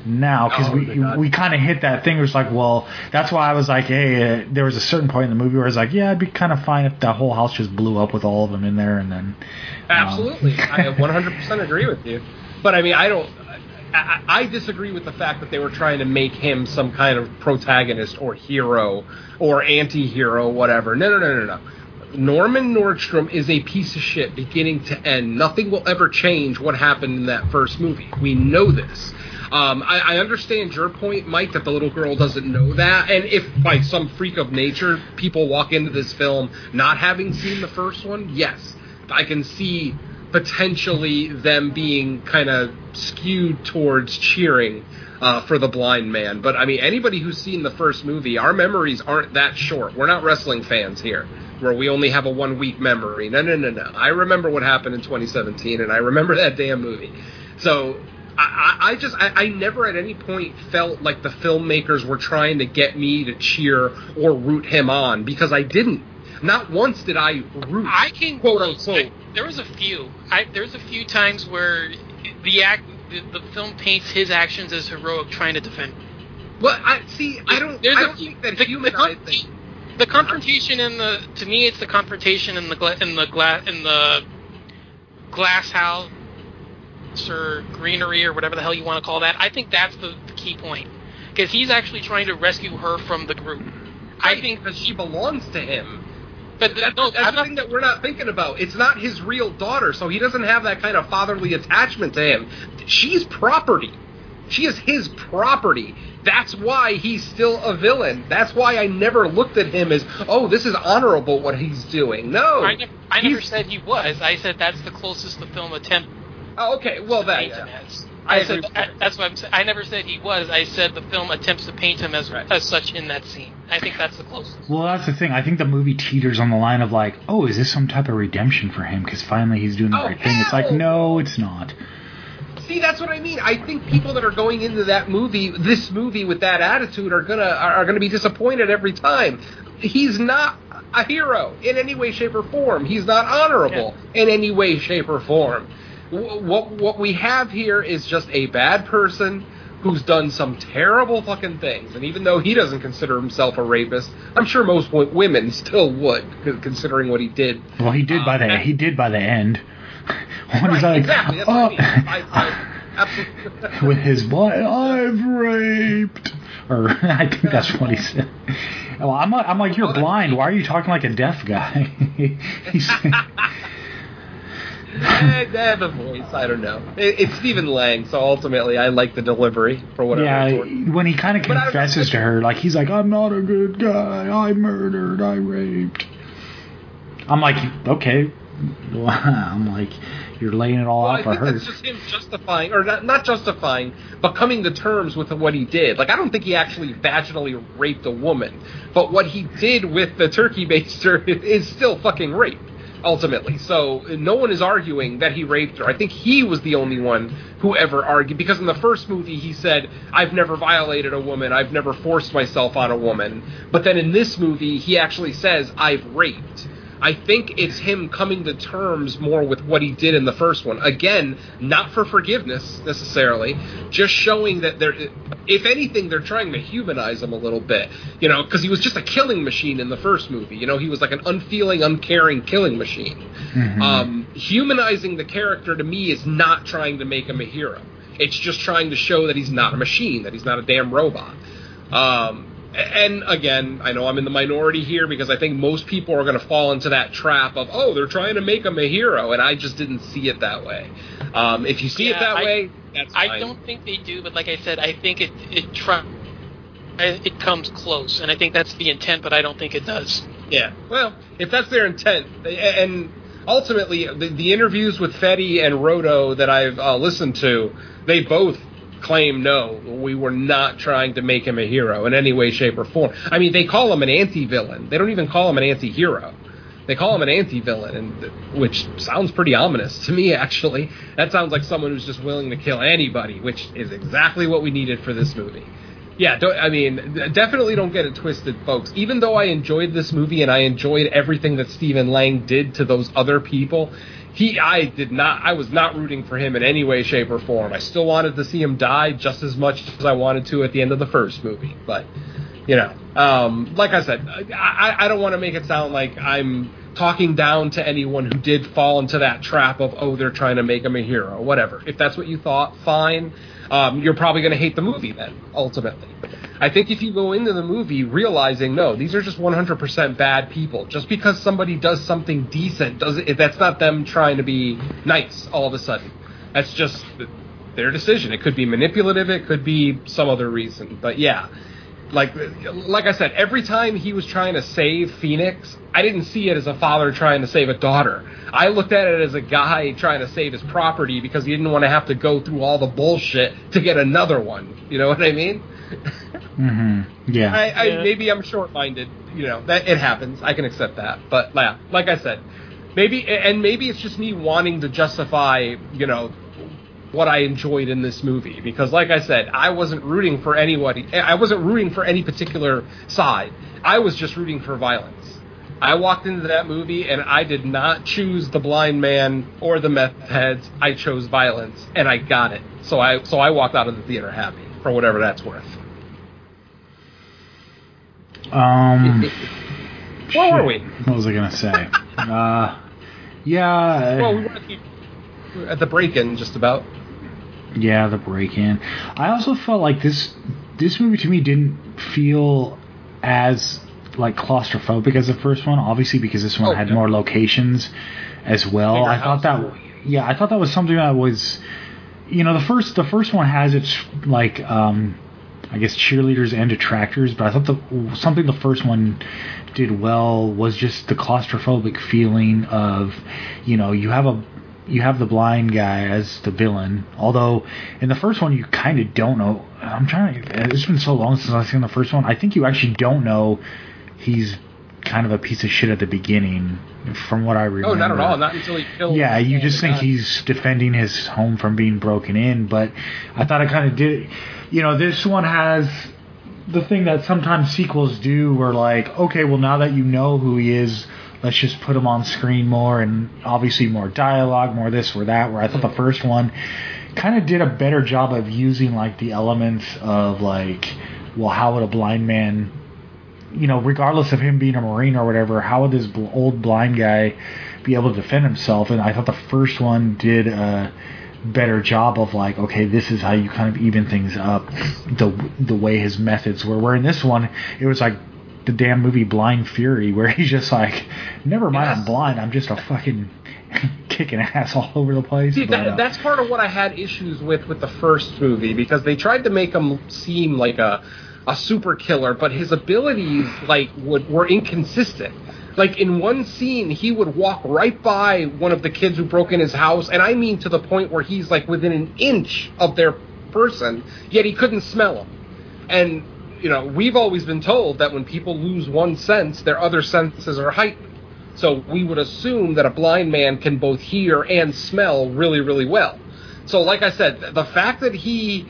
now because Oh, we we kind of hit that thing where it's like well that's why I was like hey uh, there was a certain point in the movie where I was like yeah it'd be kind of fine if the whole house just blew up with all of them in there and then um, Absolutely, I 100% agree with you. But I mean, I don't. I I disagree with the fact that they were trying to make him some kind of protagonist or hero or anti-hero, whatever. No, no, no, no, no. Norman Nordstrom is a piece of shit beginning to end. Nothing will ever change what happened in that first movie. We know this. Um, I, I understand your point, Mike, that the little girl doesn't know that. And if by some freak of nature people walk into this film not having seen the first one, yes, I can see potentially them being kind of skewed towards cheering uh, for the blind man. But I mean, anybody who's seen the first movie, our memories aren't that short. We're not wrestling fans here, where we only have a one week memory. No, no, no, no. I remember what happened in 2017, and I remember that damn movie. So. I, I just I, I never at any point felt like the filmmakers were trying to get me to cheer or root him on because I didn't. Not once did I root. I can quote unquote. There was a few. I, there's a few times where the act, the, the film paints his actions as heroic, trying to defend. Well, I see. I don't. There's I a don't few- think that the, humanizing. The, the confrontation in the to me, it's the confrontation in the gla- in the glass in the glass house or greenery or whatever the hell you want to call that. I think that's the, the key point because he's actually trying to rescue her from the group. I think, because she belongs to him. but That, no, that's the not thing that we're not thinking about. It's not his real daughter, so he doesn't have that kind of fatherly attachment to him. She's property. She is his property. That's why he's still a villain. That's why I never looked at him as, oh, this is honorable what he's doing. No. I, never, I never said he was. I said that's the closest the film attempt Oh, okay, well, that, yeah. I I, said I, that. that's what I'm saying. I never said he was. I said the film attempts to paint him as Right. as such in that scene. I think that's the closest. Well, that's the thing. I think the movie teeters on the line of like, oh, is this some type of redemption for him? Because finally he's doing the Oh, right thing. It's like, no, it's not. See, that's what I mean. I think people that are going into that movie, this movie, with that attitude, are gonna are, are gonna be disappointed every time. He's not a hero in any way, shape, or form. He's not honorable in any way, shape, or form. What what we have here is just a bad person who's done some terrible fucking things. And even though he doesn't consider himself a rapist, I'm sure most women still would, considering what he did. Well, he did by the Um, he did by the end. When he's Right, like, exactly. Oh, I mean. I, I, with his boy, I've raped. Or I think that's what he said. Well, I'm like, I'm like, you're blind. Why are you talking like a deaf guy? He's, Eh, eh, the voice, I don't know. It's Stephen Lang, so ultimately I like the delivery for whatever. yeah, when he kind of I- confesses to her, like he's like, I'm not a good guy. I murdered. I raped. I'm like, okay. I'm like, you're laying it all Well, out I for her. that's just him justifying, or not, not justifying, but coming to terms with what he did. Like, I don't think he actually vaginally raped a woman, but what he did with the turkey baster is still fucking rape, ultimately. So no one is arguing that he raped her. I think he was the only one who ever argued, because in the first movie he said, I've never violated a woman, I've never forced myself on a woman. But then in this movie, he actually says, I've raped. I think it's him coming to terms more with what he did in the first one. Again, not for forgiveness necessarily, just showing that they're, if anything, they're trying to humanize him a little bit. You know, because he was just a killing machine in the first movie. You know, he was like an unfeeling, uncaring killing machine. Mhm. Um, humanizing the character to me is not trying to make him a hero. It's just trying to show that he's not a machine, that he's not a damn robot. Um, and again, I know I'm in the minority here because I think most people are going to fall into that trap of, oh, they're trying to make him a hero, and I just didn't see it that way. Um, if you see it that I- way, that's fine. I don't think they do, but like I said, I think it it try, it comes close, and I think that's the intent, but I don't think it does. Yeah. Well, if that's their intent, and ultimately the, the interviews with Fede and Rodo that I've uh, listened to, they both claim no, we were not trying to make him a hero in any way, shape, or form. I mean, they call him an anti-villain. They don't even call him an anti-hero. They call him an anti-villain, and which sounds pretty ominous to me. Actually, that sounds like someone who's just willing to kill anybody, which is exactly what we needed for this movie. Yeah, I mean, definitely don't get it twisted, folks. Even though I enjoyed this movie and I enjoyed everything that Stephen Lang did to those other people, he, I did not, I was not rooting for him in any way, shape, or form. I still wanted to see him die just as much as I wanted to at the end of the first movie. But, you know, um, like I said, I, I, don't want to make it sound like I'm talking down to anyone who did fall into that trap of, oh, they're trying to make him a hero, whatever. If that's what you thought, fine. Um, you're probably going to hate the movie then, ultimately. I think if you go into the movie realizing, no, these are just 100% bad people, just because somebody does something decent, doesn't that's not them trying to be nice all of a sudden. That's just their decision. It could be manipulative, it could be some other reason. But yeah, like like I said, every time he was trying to save Phoenix, I didn't see it as a father trying to save a daughter. I looked at it as a guy trying to save his property because he didn't want to have to go through all the bullshit to get another one. You know what I mean? hmm Yeah. I, I Yeah. maybe I'm short-minded. You know that it happens. I can accept that. But yeah, like I said, maybe and maybe it's just me wanting to justify. You know what I enjoyed in this movie because, like I said, I wasn't rooting for anybody. I wasn't rooting for any particular side. I was just rooting for violence. I walked into that movie and I did not choose the blind man or the meth heads. I chose violence and I got it. So I so I walked out of the theater happy for whatever that's worth. Um. Where were we? What was I gonna say? uh, yeah. Well, we were at the, we were at the break-in just about. Yeah, the break in. I also felt like this this movie to me didn't feel as like claustrophobic as the first one, obviously because this one Oh, had yeah. more locations as well. Bigger I thought that yeah, I thought that was something that was you know the first the first one has its like um, I guess cheerleaders and detractors, but I thought the something the first one did well was just the claustrophobic feeling of you know you have a you have the blind guy as the villain. Although in the first one you kind of don't know. I'm trying. to... It's been so long since I've seen the first one. I think you actually don't know he's kind of a piece of shit at the beginning, from what I remember. Oh, not at all. Not until he kills. Yeah, you just think guys. he's defending his home from being broken in, but I thought it kind of did. You know, this one has the thing that sometimes sequels do, where like, okay, well now that you know who he is, let's just put them on screen more, and obviously more dialogue, more this or that. Where I thought the first one kind of did a better job of using like the elements of like, well, how would a blind man you know, regardless of him being a Marine or whatever, how would this bl- old blind guy be able to defend himself? And I thought the first one did a better job of like, okay, this is how you kind of even things up, the the way his methods were. Where in this one, it was like the damn movie Blind Fury, where he's just like, never mind, I'm blind, I'm just a fucking kicking ass all over the place. See, But, that, uh, that's part of what I had issues with with the first movie because they tried to make him seem like a a super killer, but his abilities like would were inconsistent. Like in one scene, he would walk right by one of the kids who broke in his house, and I mean to the point where he's like within an inch of their person, yet he couldn't smell them. And you know, we've always been told that when people lose one sense, their other senses are heightened. So we would assume that a blind man can both hear and smell really, really well. So, like I said, the fact that he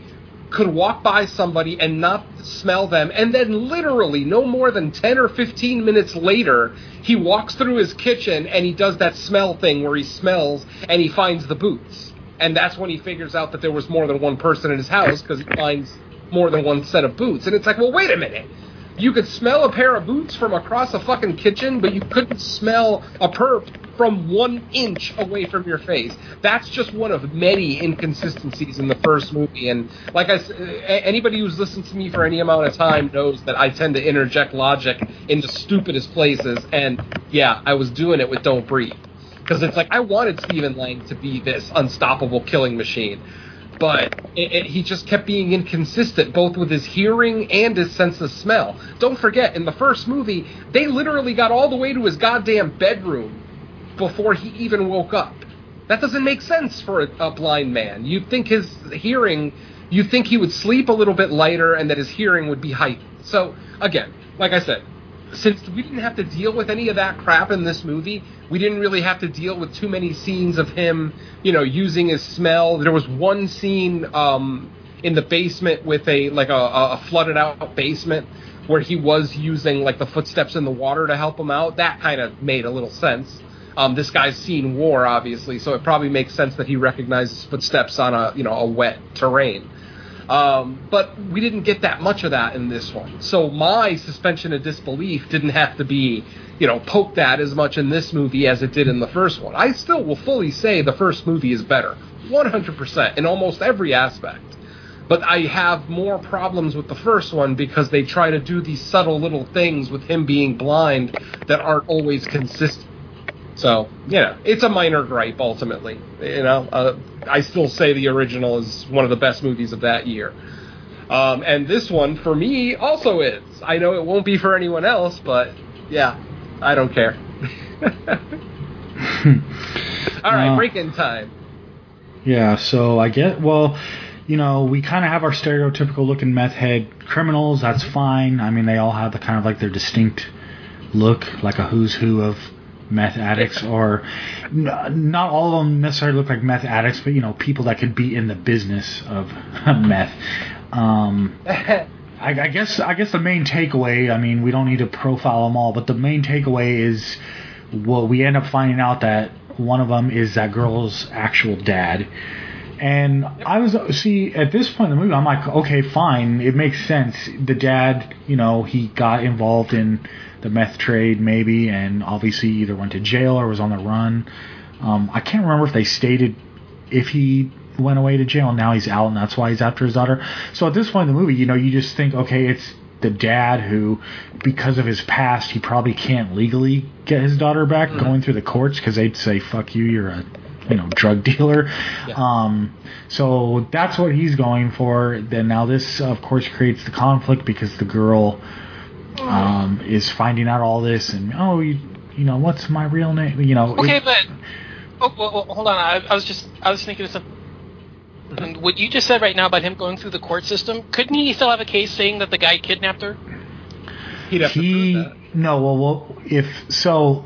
could walk by somebody and not smell them, and then literally no more than 10 or 15 minutes later, he walks through his kitchen and he does that smell thing where he smells and he finds the boots. And that's when he figures out that there was more than one person in his house because he finds more than one set of boots. And it's like, well, wait a minute. You could smell a pair of boots from across a fucking kitchen, but you couldn't smell a perp from one inch away from your face. That's just one of many inconsistencies in the first movie. And like I anybody who's listened to me for any amount of time knows that I tend to interject logic into stupidest places. And yeah, I was doing it with Don't Breathe. Because it's like, I wanted Stephen Lang to be this unstoppable killing machine but it, it, he just kept being inconsistent both with his hearing and his sense of smell. Don't forget, in the first movie, they literally got all the way to his goddamn bedroom before he even woke up. That doesn't make sense for a, a blind man. You'd think his hearing, you'd think he would sleep a little bit lighter and that his hearing would be heightened. So, again, like I said, since we didn't have to deal with any of that crap in this movie, we didn't really have to deal with too many scenes of him, you know, using his smell. There was one scene um, in the basement with a like a, a flooded out basement where he was using like the footsteps in the water to help him out. That kind of made a little sense. Um, this guy's seen war, obviously, so it probably makes sense that he recognizes footsteps on a you know a wet terrain. Um, but we didn't get that much of that in this one. So my suspension of disbelief didn't have to be, you know, poked at as much in this movie as it did in the first one. I still will fully say the first movie is better, 100% in almost every aspect. But I have more problems with the first one because they try to do these subtle little things with him being blind that aren't always consistent. So, you know, it's a minor gripe ultimately. You know, uh, I still say the original is one of the best movies of that year. Um, and this one, for me, also is. I know it won't be for anyone else, but yeah, I don't care. All right, Uh, break-in time. Yeah, so I get well, you know, we kind of have our stereotypical looking meth head criminals. That's fine. I mean, they all have the kind of like their distinct look, like a who's who of meth addicts, or n- not all of them necessarily look like meth addicts, but you know, people that could be in the business of meth. Um, I, I guess I guess the main takeaway. I mean, we don't need to profile them all, but the main takeaway is, well, we end up finding out that one of them is that girl's actual dad. And I was see at this point in the movie, I'm like, okay, fine, it makes sense. The dad, you know, he got involved in the meth trade, maybe, and obviously either went to jail or was on the run. Um, I can't remember if they stated if he went away to jail now he's out and that's why he's after his daughter. So at this point in the movie, you know, you just think, okay, it's the dad who, because of his past, he probably can't legally get his daughter back going through the courts because they'd say, fuck you, you're a you know drug dealer. Yeah. Um, so that's what he's going for. Then now this of course creates the conflict because the girl um, is finding out all this and oh you you know what's my real name you know Okay, it- but oh, well, well, hold on. I, I was just I was thinking of something. And what you just said right now about him going through the court system, couldn't he still have a case saying that the guy kidnapped her? He'd have to prove that. no well, well if so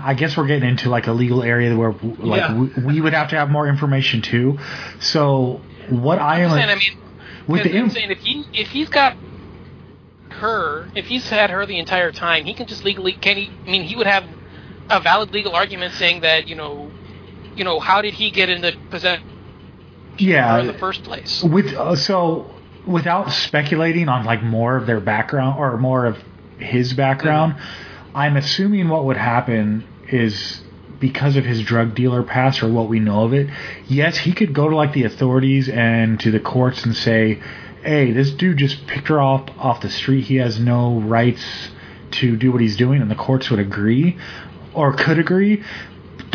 i guess we're getting into like a legal area where like Yeah. we, we would have to have more information too so what i am I'm saying, I mean, with the I'm inf- saying if he if he's got her, if he's had her the entire time, he can just legally can he? I mean, he would have a valid legal argument saying that you know, you know, how did he get into possession her in the first place? with uh, so without speculating on like more of their background or more of his background i'm assuming what would happen is because of his drug dealer past or what we know of it yes he could go to like the authorities and to the courts and say hey this dude just picked her off off the street he has no rights to do what he's doing and the courts would agree or could agree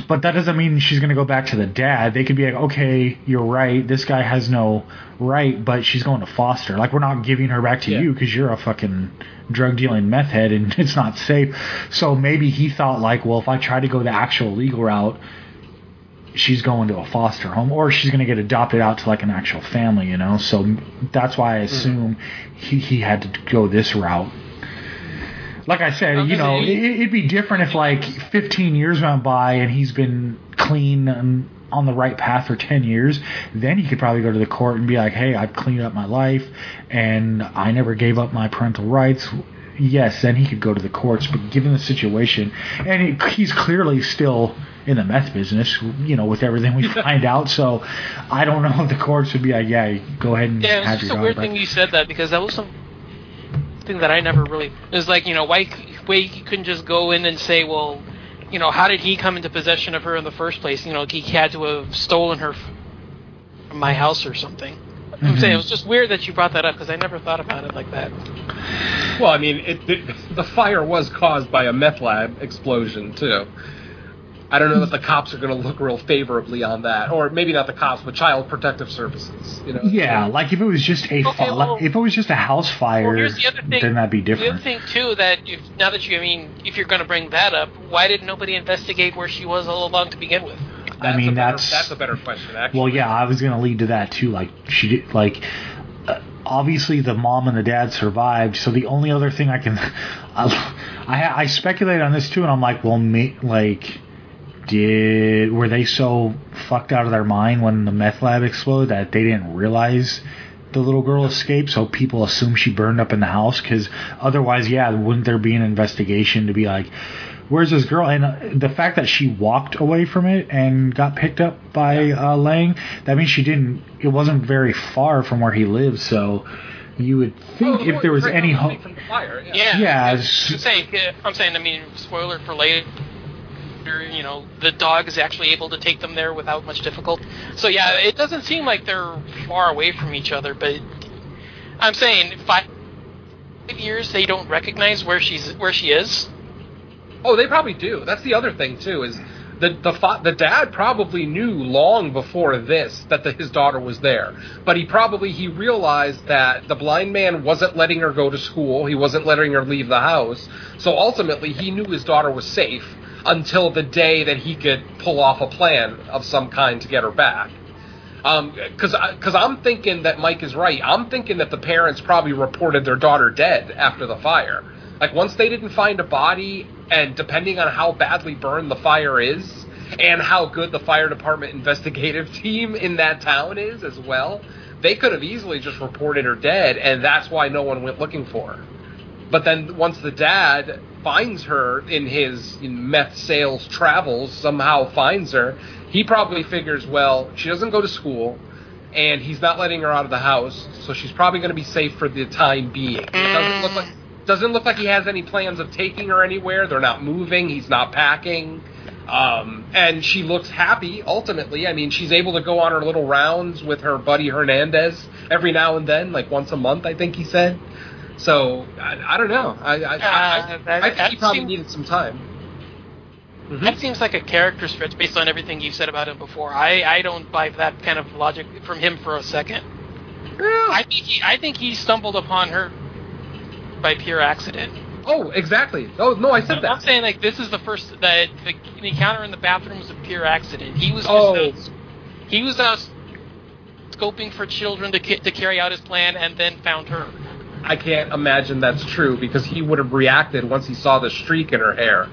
but that doesn't mean she's going to go back to the dad. They could be like, okay, you're right. This guy has no right, but she's going to foster. Like, we're not giving her back to Yeah. you because you're a fucking drug dealing meth head and it's not safe. So maybe he thought, like, well, if I try to go the actual legal route, she's going to a foster home or she's going to get adopted out to like an actual family, you know? So that's why I assume he, he had to go this route. Like I said, you know, it, it'd be different if like 15 years went by and he's been clean and on the right path for 10 years. Then he could probably go to the court and be like, "Hey, I've cleaned up my life and I never gave up my parental rights." Yes, then he could go to the courts. But given the situation, and he's clearly still in the meth business, you know, with everything we find out. So I don't know if the courts would be like, "Yeah, go ahead and Yeah, have it's just your a weird back." thing you said that because that was something that I never really. It was like you know why why you couldn't just go in and say well, you know how did he come into possession of her in the first place? You know he had to have stolen her from my house or something. I'm Mhm. saying it was just weird that you brought that up because I never thought about it like that. Well, I mean, it, it, the fire was caused by a meth lab explosion too. I don't know that the cops are going to look real favorably on that, or maybe not the cops, but Child Protective Services. You know. Yeah, like if it was just a Okay, fi- well- if it was just a house fire, Well, here's the other thing. then that'd be different. The other thing too that if now that you I mean if you're going to bring that up, why did nobody investigate where she was all along to begin with? I mean, better, that's that's a better question. Actually. well, yeah, I was gonna lead to that too. Like she did, like uh, obviously the mom and the dad survived. So the only other thing I can, I I, I speculate on this too, and I'm like, well, ma- like. Did were they so fucked out of their mind when the meth lab exploded that they didn't realize the little girl escaped? So people assume she burned up in the house because otherwise, yeah, wouldn't there be an investigation to be like, where's this girl? And uh, the fact that she walked away from it and got picked up by uh, Lang, that means she didn't. It wasn't very far from where he lives, so you would think if there was any hope. from the fire, yeah. Yeah, Yeah, I'm saying, I'm saying, I mean, spoiler for later. You know, the dog is actually able to take them there without much difficulty. So yeah, it doesn't seem like they're far away from each other. But I'm saying five years they don't recognize where she's where she is. Oh, they probably do. That's the other thing too. Is the the fa- the dad probably knew long before this that the, his daughter was there, but he probably he realized that the blind man wasn't letting her go to school. He wasn't letting her leave the house. So ultimately, he knew his daughter was safe until the day that he could pull off a plan of some kind to get her back. Um, because because I'm thinking that Mike is right. I'm thinking that the parents probably reported their daughter dead after the fire. Like once they didn't find a body, and depending on how badly burned the fire is, and how good the fire department investigative team in that town is as well, they could have easily just reported her dead, and that's why no one went looking for her. But then once the dad finds her in his meth sales travels, somehow finds her, he probably figures, well, she doesn't go to school, and he's not letting her out of the house, so she's probably going to be safe for the time being. It doesn't look like doesn't look like he has any plans of taking her anywhere. They're not moving. He's not packing. Um, and she looks happy ultimately. I mean, she's able to go on her little rounds with her buddy Hernandez every now and then, like once a month, I think he said. So I, I don't know. I I, I, Uh, that- I think he probably seems- needed some time. That seems like a character stretch based on everything you've said about him before. I, I don't buy that kind of logic from him for a second. I think he, I think he stumbled upon her by pure accident. Oh, exactly. Oh no, I said that I'm saying like this is the first that the, the encounter in the bathroom was a pure accident. He was just Oh. out, he was out scoping for children to to carry out his plan and then found her. I can't imagine that's true because he would have reacted once he saw the streak in her hair.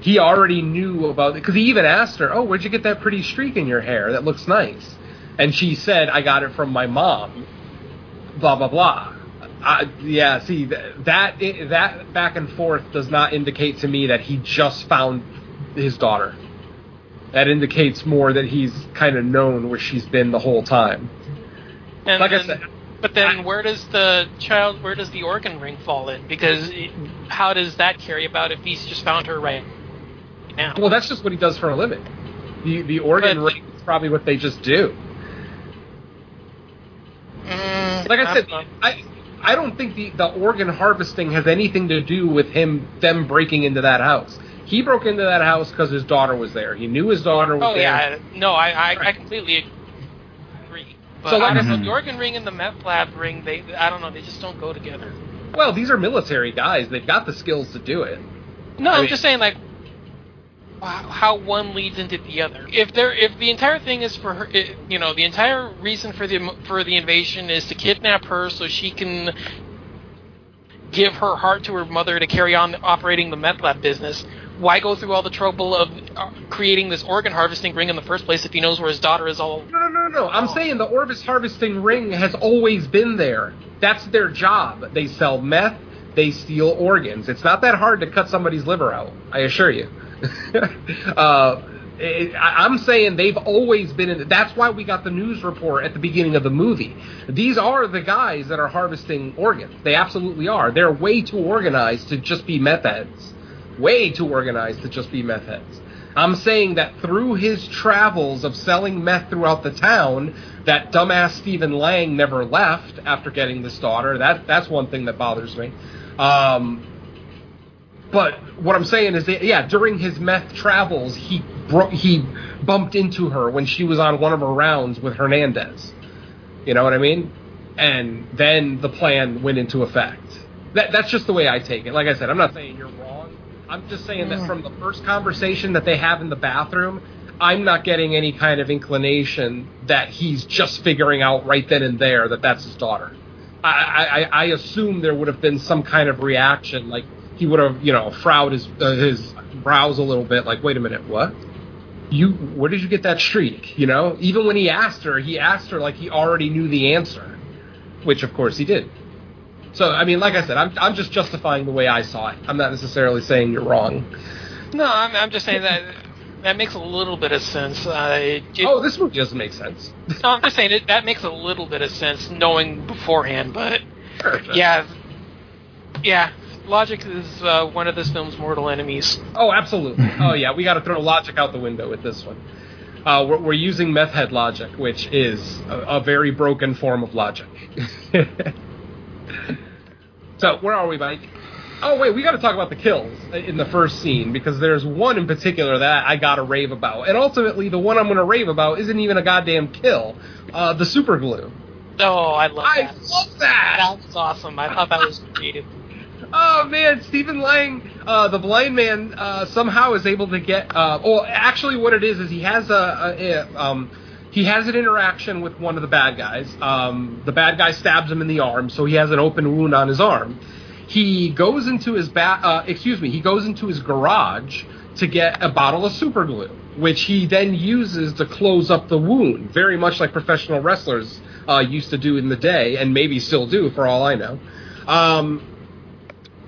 He already knew about it because he even asked her, "Oh, where'd you get that pretty streak in your hair? That looks nice." And she said, "I got it from my mom." Blah blah blah. Yeah, see that that back and forth does not indicate to me that he just found his daughter. That indicates more that he's kind of known where she's been the whole time. And Like I said, but then where does the child where does the organ ring fall in? Because it, how does that carry about if he's just found her right now? Well, that's just what he does for a living. The the organ But- ring is probably what they just do. Mm, Like I said. I I don't think the the organ harvesting has anything to do with him them breaking into that house. He broke into that house because his daughter was there. He knew his daughter was Oh there. yeah, no, I I, I completely agree. But So, like I don't know, the organ ring and the meth lab ring, they I don't know, they just don't go together. Well, these are military guys. They've got the skills to do it. No, I I'm mean- just saying like how how one leads into the other. If there, if the entire thing is for her, it, you know, the entire reason for the for the invasion is to kidnap her so she can give her heart to her mother to carry on operating the meth lab business. Why go through all the trouble of uh, creating this organ harvesting ring in the first place if he knows where his daughter is all? No, no, no, no. I'm saying the Orvis harvesting ring has always been there. That's their job. They sell meth. They steal organs. It's not that hard to cut somebody's liver out. I assure you. uh, it, I'm saying they've always been in. That's why we got the news report at the beginning of the movie. These are the guys that are harvesting organs. They absolutely are. They're way too organized to just be meth heads. Way too organized to just be meth heads. I'm saying that through his travels of selling meth throughout the town, that dumbass Stephen Lang never left after getting this daughter. That that's one thing that bothers me. Um, but what I'm saying is that yeah, during his meth travels, he bro- he bumped into her when she was on one of her rounds with Hernandez. You know what I mean? And then the plan went into effect. That that's just the way I take it. Like I said, I'm not saying you're wrong. I'm just saying that from the first conversation that they have in the bathroom, I'm not getting any kind of inclination that he's just figuring out right then and there that that's his daughter. I, I, I assume there would have been some kind of reaction, like he would have, you know, frowned his uh, his brows a little bit, like, wait a minute, what? You, where did you get that streak? You know, even when he asked her, he asked her like he already knew the answer, which of course he did. So, I mean, like I said, I'm I'm just justifying the way I saw it. I'm not necessarily saying you're wrong. No, I'm, I'm just saying that that makes a little bit of sense. Uh, it, Oh, this movie doesn't make sense. no, I'm just saying it, that makes a little bit of sense knowing beforehand, but Perfect. yeah, yeah, logic is uh, one of this film's mortal enemies. Oh, absolutely. Oh, yeah. We got to throw logic out the window with this one. Uh, we're, we're using meth head logic, which is a, a very broken form of logic. so, where are we, Mike? Oh, wait, we got to talk about the kills in the first scene because there's one in particular that I got to rave about. And ultimately, the one I'm going to rave about isn't even a goddamn kill. Uh, the super glue. Oh, I love I that. love that! That was awesome. I thought that was creative. Oh man, Stephen Lang, uh, the blind man, uh, somehow is able to get. Uh, well, actually, what it is is he has a, a, a um, he has an interaction with one of the bad guys. Um, the bad guy stabs him in the arm, so he has an open wound on his arm. He goes into his ba- uh, excuse me, he goes into his garage to get a bottle of super glue, which he then uses to close up the wound, very much like professional wrestlers uh, used to do in the day, and maybe still do, for all I know. Um,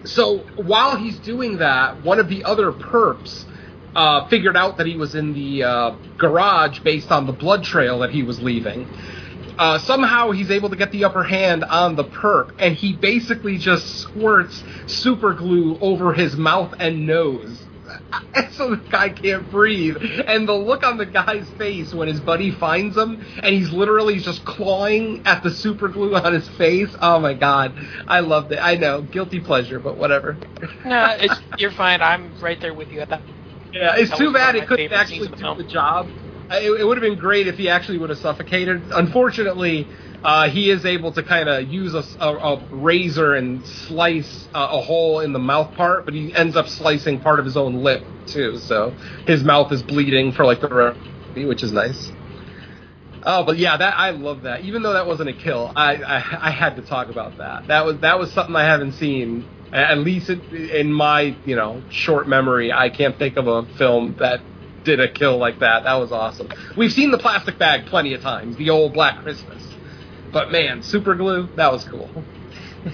so while he's doing that, one of the other perps uh, figured out that he was in the uh, garage based on the blood trail that he was leaving. Uh, somehow he's able to get the upper hand on the perp, and he basically just squirts super glue over his mouth and nose. So the guy can't breathe. And the look on the guy's face when his buddy finds him and he's literally just clawing at the super glue on his face. Oh my god. I loved it. I know. Guilty pleasure, but whatever. No, it's, you're fine. I'm right there with you at that Yeah, it's too bad it couldn't actually the do the job. It, it would have been great if he actually would have suffocated. Unfortunately, uh, he is able to kind of use a razor and slice uh, a hole in the mouth part, but he ends up slicing part of his own lip too. So his mouth is bleeding for like the rest, of the movie, which is nice. Oh, but yeah, that I love that. Even though that wasn't a kill, I, I I had to talk about that. That was that was something I haven't seen. At least it, in my you know short memory, I can't think of a film that did a kill like that. That was awesome. We've seen the plastic bag plenty of times, the old Black Christmas. But man, super glue, that was cool.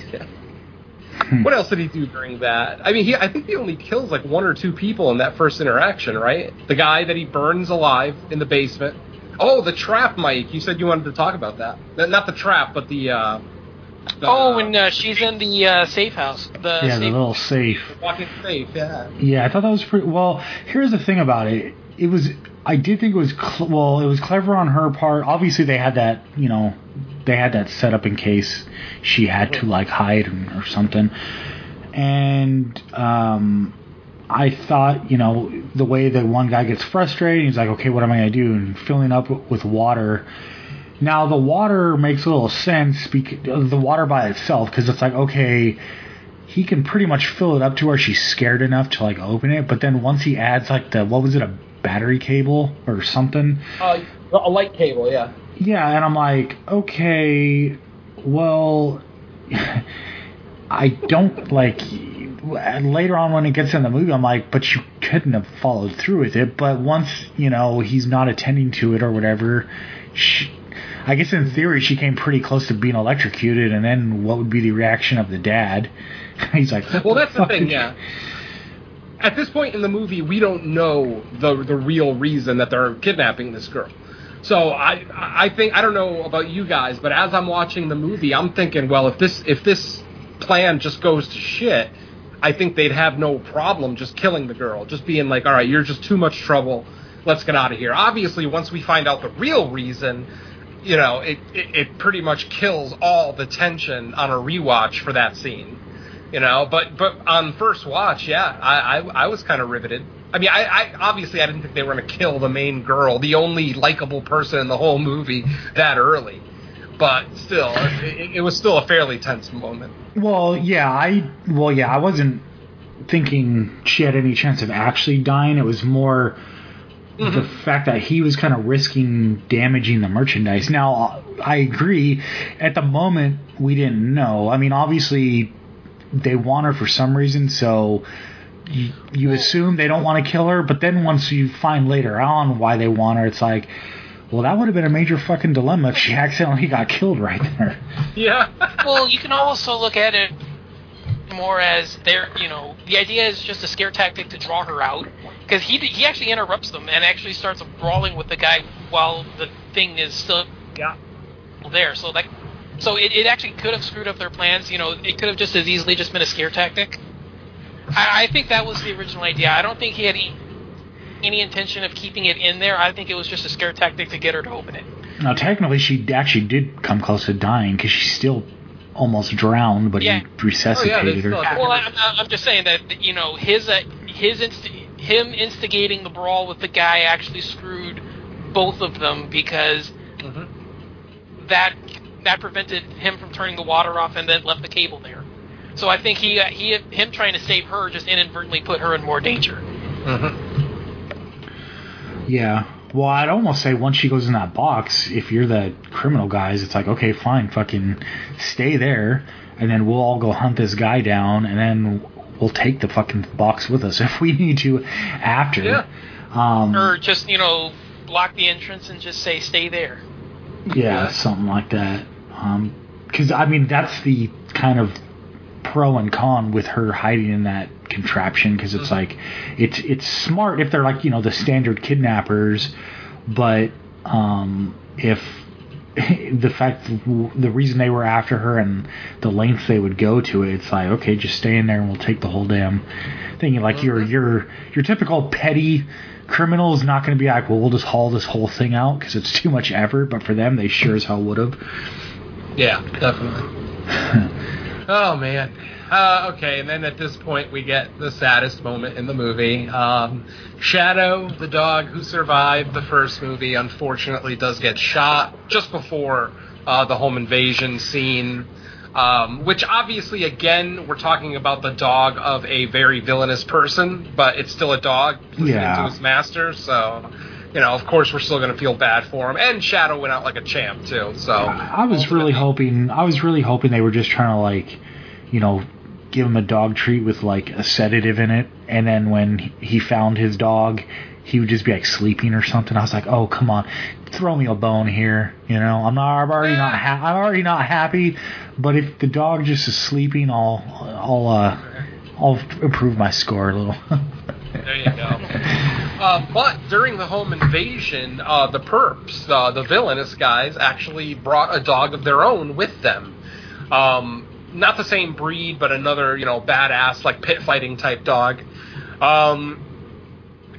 What else did he do during that? I mean, he I think he only kills like one or two people in that first interaction, right? The guy that he burns alive in the basement. Oh, the trap, Mike. You said you wanted to talk about that. Not the trap, but the. Uh, the Oh, and uh, she's in the uh, safe house. The yeah, the safe little safe. walking safe, yeah. Yeah, I thought that was pretty. Well, here's the thing about it. It was. I did think it was. Cl- well, it was clever on her part. Obviously, they had that. You know, they had that set up in case she had to like hide or something. And um, I thought, you know, the way that one guy gets frustrated, he's like, okay, what am I gonna do? And filling up with water. Now the water makes a little sense. The water by itself, because it's like, okay he can pretty much fill it up to where she's scared enough to like open it. But then once he adds like the what was it a battery cable or something? Uh, a light cable, yeah. Yeah, and I'm like, okay, well, I don't like. Later on, when it gets in the movie, I'm like, but you couldn't have followed through with it. But once you know he's not attending to it or whatever, she, I guess in theory she came pretty close to being electrocuted. And then what would be the reaction of the dad? he's like, Well, that's the thing, yeah. At this point in the movie, we don't know the the real reason that they're kidnapping this girl. So I I think I don't know about you guys, but as I'm watching the movie, I'm thinking, well, if this if this plan just goes to shit, I think they'd have no problem just killing the girl, just being like, all right, you're just too much trouble. Let's get out of here. Obviously, once we find out the real reason, you know, it, it, it pretty much kills all the tension on a rewatch for that scene. You know, but but on first watch, yeah, I I, I was kind of riveted. I mean, I, I obviously I didn't think they were going to kill the main girl, the only likable person in the whole movie, that early. But still, it, it was still a fairly tense moment. Well, yeah, I well, yeah, I wasn't thinking she had any chance of actually dying. It was more the mm-hmm. fact that he was kind of risking damaging the merchandise. Now, I agree. At the moment, we didn't know. I mean, obviously, they want her for some reason, so you, you assume they don't want to kill her. But then once you find later on why they want her, it's like. Well, that would have been a major fucking dilemma if she accidentally got killed right there. Yeah. well, you can also look at it more as they're, you know, the idea is just a scare tactic to draw her out. Because he he actually interrupts them and actually starts brawling with the guy while the thing is still yeah. there. So like, so it, it actually could have screwed up their plans. You know, it could have just as easily just been a scare tactic. I, I think that was the original idea. I don't think he had any, any intention of keeping it in there. I think it was just a scare tactic to get her to open it. Now, technically, she actually did come close to dying because she still almost drowned, but Yeah. he resuscitated Oh, yeah, her. Well, I'm, I'm just saying that you know his uh, his inst- him instigating the brawl with the guy actually screwed both of them because that that prevented him from turning the water off and then left the cable there. So I think he uh, he him trying to save her just inadvertently put her in more danger. Yeah. Well, I'd almost say once she goes in that box, if you're the criminal guys, it's like, okay, fine, fucking stay there, and then we'll all go hunt this guy down, and then we'll take the fucking box with us if we need to after. Yeah. Um, Or just you know block the entrance and just say stay there. Yeah, something like that. Because I mean, that's the kind of pro and con with her hiding in that contraption. Because it's like, it's it's smart if they're like you know the standard kidnappers, but um, if the fact the reason they were after her and the lengths they would go to it, it's like okay, just stay in there and we'll take the whole damn thing. Like mm-hmm. your your your typical petty criminal is not going to be like, well, we'll just haul this whole thing out because it's too much effort. But for them, they sure as hell would have. Yeah, definitely. oh man. uh, okay, and then at this point we get the saddest moment in the movie. Um, Shadow, the dog who survived the first movie, unfortunately does get shot just before uh, the home invasion scene. Um, which obviously, again, we're talking about the dog of a very villainous person, but it's still a dog listening Yeah. to his master. So, you know, of course, we're still going to feel bad for him. And Shadow went out like a champ too. So I was really hoping. I was really hoping they were just trying to like, you know, give him a dog treat with like a sedative in it, and then when he found his dog, he would just be like sleeping or something. I was like, oh come on, throw me a bone here. You know, I'm not. I'm already not. Ha- I'm already not happy. But if the dog just is sleeping, I'll I'll uh I'll improve my score a little. There you go. Uh, but during the home invasion, uh, the perps, uh, the villainous guys, actually brought a dog of their own with them. Um, not the same breed, but another, you know, badass, like pit fighting type dog. Um,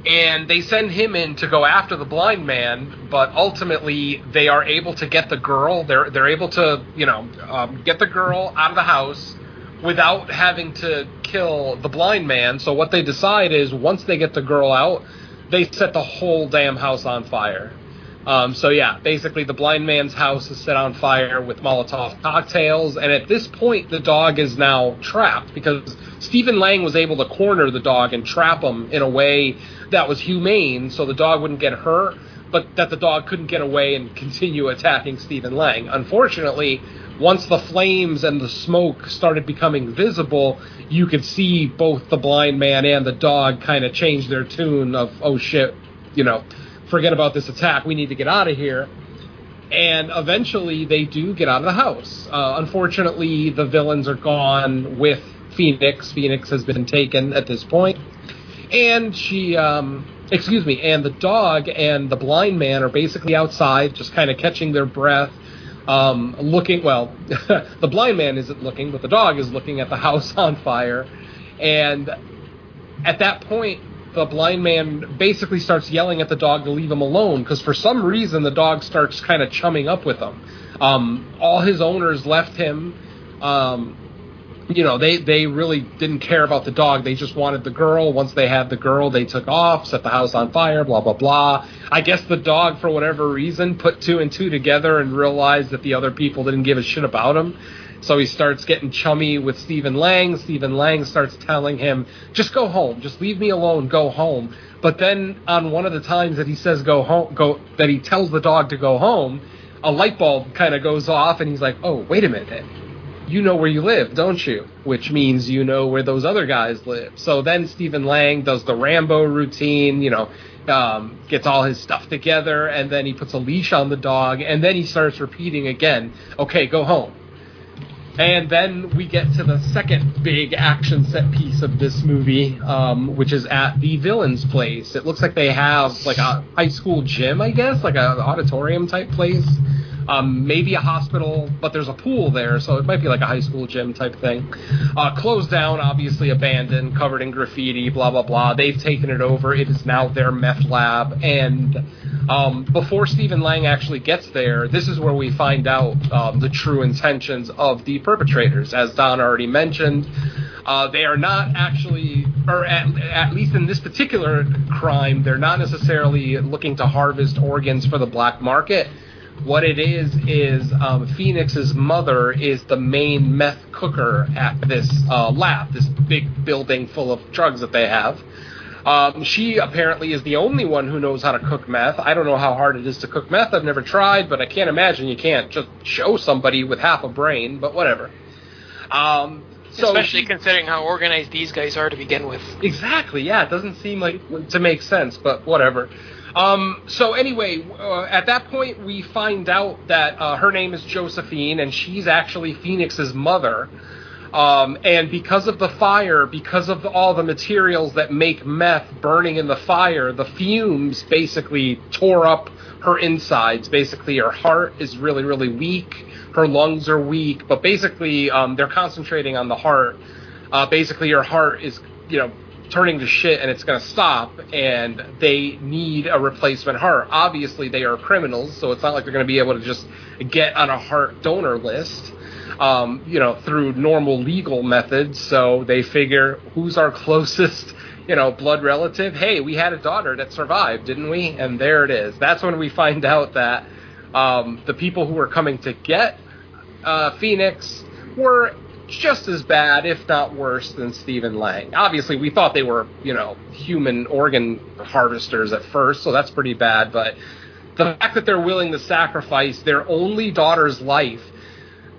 and they send him in to go after the blind man, but ultimately they are able to get the girl. They're they're able to, you know, um, get the girl out of the house without having to kill the blind man. So what they decide is once they get the girl out, they set the whole damn house on fire. Um, so yeah, basically the blind man's house is set on fire with Molotov cocktails, and at this point the dog is now trapped because Stephen Lang was able to corner the dog and trap him in a way that was humane, so the dog wouldn't get hurt, but that the dog couldn't get away and continue attacking Stephen Lang. Unfortunately, once the flames and the smoke started becoming visible, you could see both the blind man and the dog kind of change their tune of, oh shit, you know, forget about this attack, we need to get out of here. And eventually they do get out of the house. Uh, unfortunately, the villains are gone with Phoenix. Phoenix has been taken at this point. And she, um, excuse me, and the dog and the blind man are basically outside, just kind of catching their breath, um, looking. Well, the blind man isn't looking, but the dog is looking at the house on fire. And at that point, the blind man basically starts yelling at the dog to leave him alone because for some reason the dog starts kind of chumming up with him. Um, all his owners left him. Um, you know, they, they really didn't care about the dog. They just wanted the girl. Once they had the girl, they took off, set the house on fire, blah, blah, blah. I guess the dog, for whatever reason, put two and two together and realized that the other people didn't give a shit about him. So he starts getting chummy with Stephen Lang. Stephen Lang starts telling him, just go home. Just leave me alone. Go home. But then on one of the times that he says go home, go, that he tells the dog to go home, a light bulb kind of goes off and he's like, oh, wait a minute you know where you live, don't you? Which means you know where those other guys live. So then Stephen Lang does the Rambo routine, you know, um, gets all his stuff together, and then he puts a leash on the dog, and then he starts repeating again, okay, go home. And then we get to the second big action set piece of this movie, um, which is at the villain's place. It looks like they have like a high school gym, I guess, like an auditorium type place. Um, maybe a hospital, but there's a pool there, so it might be like a high school gym type thing. Uh, closed down, obviously abandoned, covered in graffiti, blah blah blah. They've taken it over. It is now their meth lab, and um, before Stephen Lang actually gets there, this is where we find out um, the true intentions of the perpetrators. As Don already mentioned, uh, they are not actually, or at, at least in this particular crime, they're not necessarily looking to harvest organs for the black market what it is is um, Phoenix's mother is the main meth cooker at this uh, lab, this big building full of drugs that they have. Um, she apparently is the only one who knows how to cook meth. I don't know how hard it is to cook meth. I've never tried, but I can't imagine you can't just show somebody with half a brain. But whatever. Um, so Especially she- considering how organized these guys are to begin with. Exactly. Yeah, it doesn't seem like to make sense, but whatever. Um, so anyway, uh, at that point, we find out that uh, her name is Josephine, and she's actually Phoenix's mother. Um, and because of the fire, because of all the materials that make meth burning in the fire, the fumes basically tore up her insides. Basically, her heart is really, really weak. Her lungs are weak, but basically, um, they're concentrating on the heart. Uh, basically, her heart is, you know, turning to shit and it's going to stop and they need a replacement heart. Obviously, they are criminals, so it's not like they're going to be able to just get on a heart donor list. um, you know, through normal legal methods. So they figure who's our closest, you know, blood relative. Hey, we had a daughter that survived, didn't we? And there it is. That's when we find out that um, the people who were coming to get uh, Phoenix were just as bad, if not worse, than Stephen Lang. Obviously, we thought they were, you know, human organ harvesters at first, so that's pretty bad. But the fact that they're willing to sacrifice their only daughter's life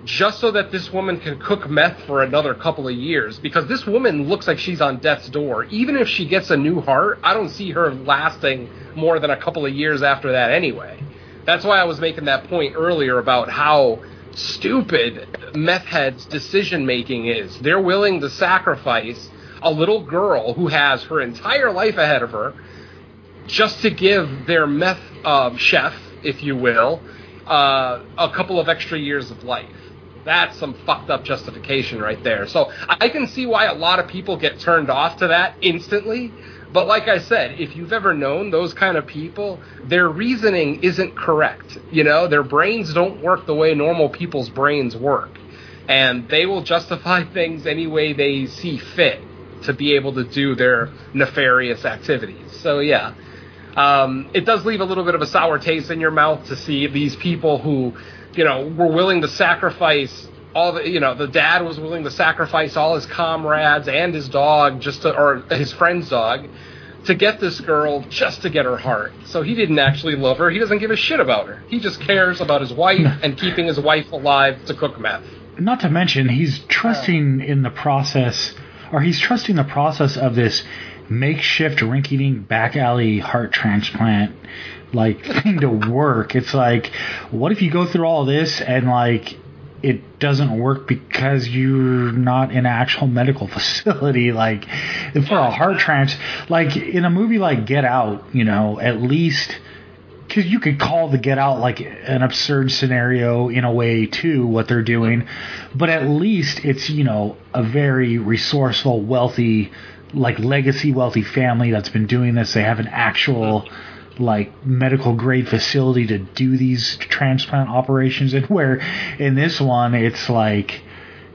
just so that this woman can cook meth for another couple of years, because this woman looks like she's on death's door. Even if she gets a new heart, I don't see her lasting more than a couple of years after that anyway. That's why I was making that point earlier about how stupid meth heads' decision making is. They're willing to sacrifice a little girl who has her entire life ahead of her just to give their meth uh, chef, if you will, uh, a couple of extra years of life. That's some fucked up justification right there. So I can see why a lot of people get turned off to that instantly. But like I said, if you've ever known those kind of people, their reasoning isn't correct. You know, their brains don't work the way normal people's brains work. And they will justify things any way they see fit to be able to do their nefarious activities. So yeah. Um, it does leave a little bit of a sour taste in your mouth to see these people who, you know, were willing to sacrifice all the, you know, the dad was willing to sacrifice all his comrades and his dog just to, or his friend's dog to get this girl just to get her heart. So he didn't actually love her. He doesn't give a shit about her. He just cares about his wife and keeping his wife alive to cook meth. Not to mention, he's trusting in the process, or he's trusting the process of this makeshift rinky-dink back alley heart transplant like thing to work. It's like, what if you go through all this and like it doesn't work because you're not in an actual medical facility like for a heart transplant, like in a movie like Get Out, you know, at least because you could call the Get Out like an absurd scenario in a way too, what they're doing, but at least it's you know a very resourceful, wealthy, like legacy wealthy family that's been doing this. They have an actual like medical grade facility to do these transplant operations. And where in this one it's like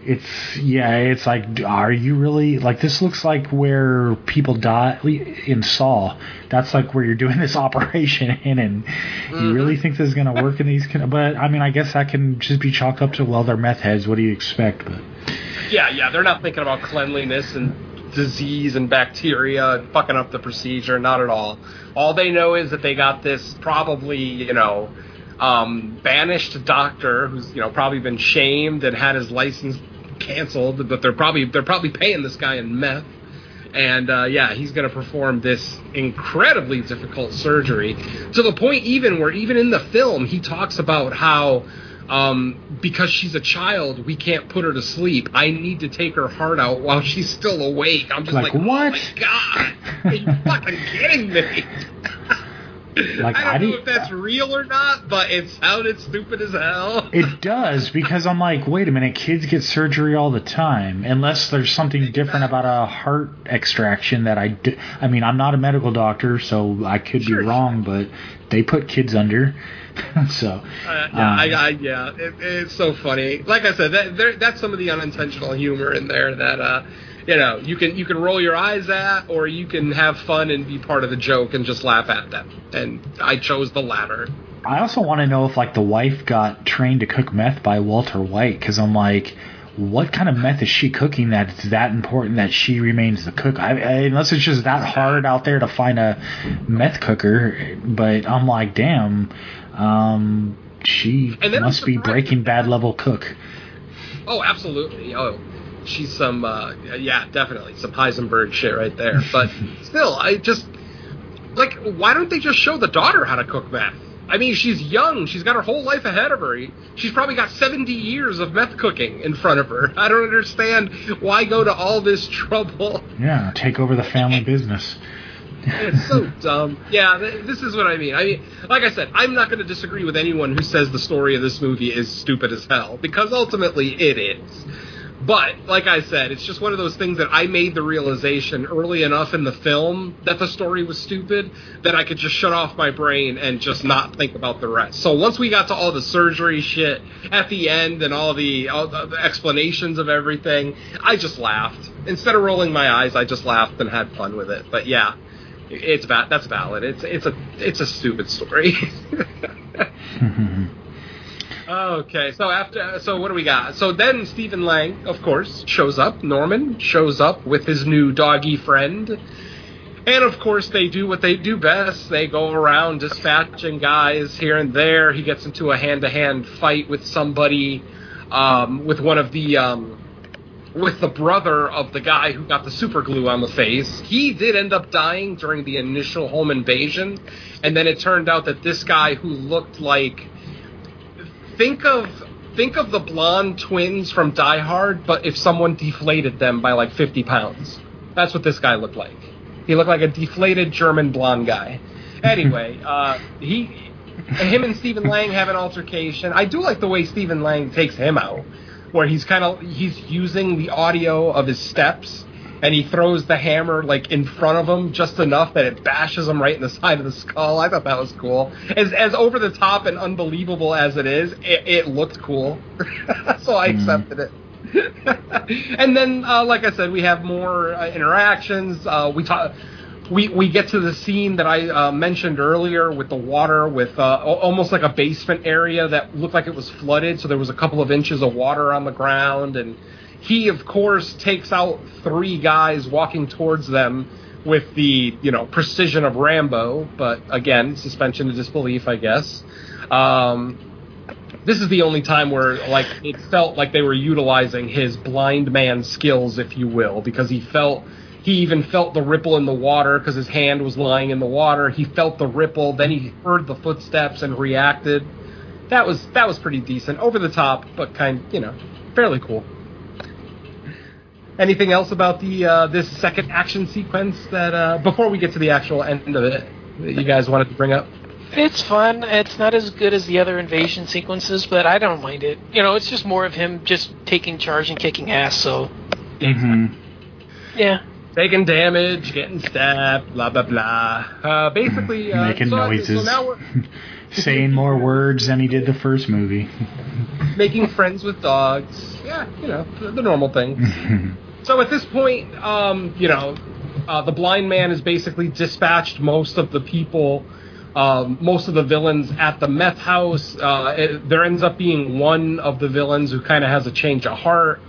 it's yeah it's like are you really like this looks like where people die in saw that's like where you're doing this operation in and Mm-hmm. you really think this is going to work in these con- but i mean i guess that can just be chalked up to well they're meth heads. What do you expect? But Yeah, yeah, they're not thinking about cleanliness and disease and bacteria fucking up the procedure. Not at all. All they know is that they got this probably, you know, um, banished doctor who's you know probably been shamed and had his license canceled, but they're probably they're probably paying this guy in meth. And uh, yeah, he's going to perform this incredibly difficult surgery to the point even where even in the film he talks about how um, because she's a child, we can't put her to sleep. I need to take her heart out while she's still awake. I'm just Like, like, what? Oh my god, are you fucking kidding me? Like, I don't I know if that's real or not, but it sounded stupid as hell. It does because I'm like, wait a minute, kids get surgery all the time, unless there's something different about a heart extraction that I do. I mean, I'm not a medical doctor, so I could Sure. be wrong, but they put kids under. so, Uh, yeah, um, I, I, yeah, it, it's so funny. Like I said, that, there, that's some of the unintentional humor in there that, uh, you know, you can you can roll your eyes at, or you can have fun and be part of the joke and just laugh at them. And I chose the latter. I also want to know if like the wife got trained to cook meth by Walter White because I'm like, what kind of meth is she cooking that it's that important that she remains the cook? I, I, unless it's just that hard out there to find a meth cooker, but I'm like, damn, um, she And then I'm must be Breaking Bad level cook. Oh, absolutely. Oh, she's some, uh, yeah, definitely some Heisenberg shit right there. But still, I just like, why don't they just show the daughter how to cook meth? I mean, she's young. She's got her whole life ahead of her. She's probably got 70 years of meth cooking in front of her. I don't understand why go to all this trouble. Yeah, take over the family business. It's so dumb. Yeah, th- this is what I mean. I mean, like I said, I'm not going to disagree with anyone who says the story of this movie is stupid as hell because ultimately it is. But like I said, it's just one of those things that I made the realization early enough in the film that the story was stupid that I could just shut off my brain and just not think about the rest. So once we got to all the surgery shit at the end and all the, all the explanations of everything, I just laughed. Instead of rolling my eyes, I just laughed and had fun with it. But yeah, it's va- that's valid. It's it's a it's a stupid story. Okay, so after, so what do we got? So then Stephen Lang, of course, shows up. Norman shows up with his new doggy friend, and of course they do what they do best. They go around dispatching guys here and there. He gets into a hand-to-hand fight with somebody, um, with one of the, um, with the brother of the guy who got the super glue on the face. He did end up dying during the initial home invasion, and then it turned out that this guy who looked like think of think of the blonde twins from Die Hard, but if someone deflated them by like 50 pounds. That's what this guy looked like. He looked like a deflated German blonde guy. Anyway, uh, he, him and Stephen Lang have an altercation. I do like the way Stephen Lang takes him out, where he's kind of he's using the audio of his steps and he throws the hammer like in front of him just enough that it bashes him right in the side of the skull. I thought that was cool. As as over the top and unbelievable as it is, it, it looked cool, so I accepted it. and then, uh, like I said, we have more uh, interactions. Uh, we talk. We, we get to the scene that I uh, mentioned earlier with the water, with uh, almost like a basement area that looked like it was flooded. So there was a couple of inches of water on the ground, and he, of course, takes out three guys walking towards them with the you know precision of Rambo. But again, suspension of disbelief, I guess. Um, this is the only time where like it felt like they were utilizing his blind man skills, if you will, because he felt he even felt the ripple in the water because his hand was lying in the water. He felt the ripple, then he heard the footsteps and reacted. That was that was pretty decent, over the top, but kind you know fairly cool. Anything else about the uh, this second action sequence that uh, before we get to the actual end of it that you guys wanted to bring up? It's fun. It's not as good as the other invasion sequences, but I don't mind it. You know, it's just more of him just taking charge and kicking ass. So, Mm-hmm. yeah. taking damage, getting stabbed, blah blah blah. Uh, basically, uh, Making so, noises. So now we're Saying more words than he did the first movie. making friends with dogs. Yeah, you know the, the normal thing. so at this point, um, you know, uh, the blind man has basically dispatched most of the people. Um, most of the villains at the meth house. Uh, it, there ends up being one of the villains who kind of has a change of heart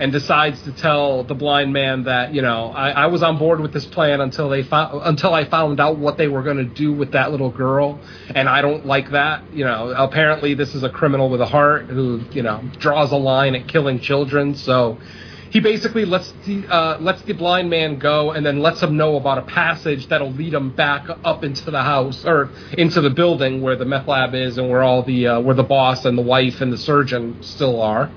and decides to tell the blind man that you know I, I was on board with this plan until they found until I found out what they were going to do with that little girl, and I don't like that. You know, apparently this is a criminal with a heart who you know draws a line at killing children. So he basically lets the uh, lets the blind man go, and then lets him know about a passage that'll lead him back up into the house or into the building where the meth lab is, and where all the uh, where the boss and the wife and the surgeon still are.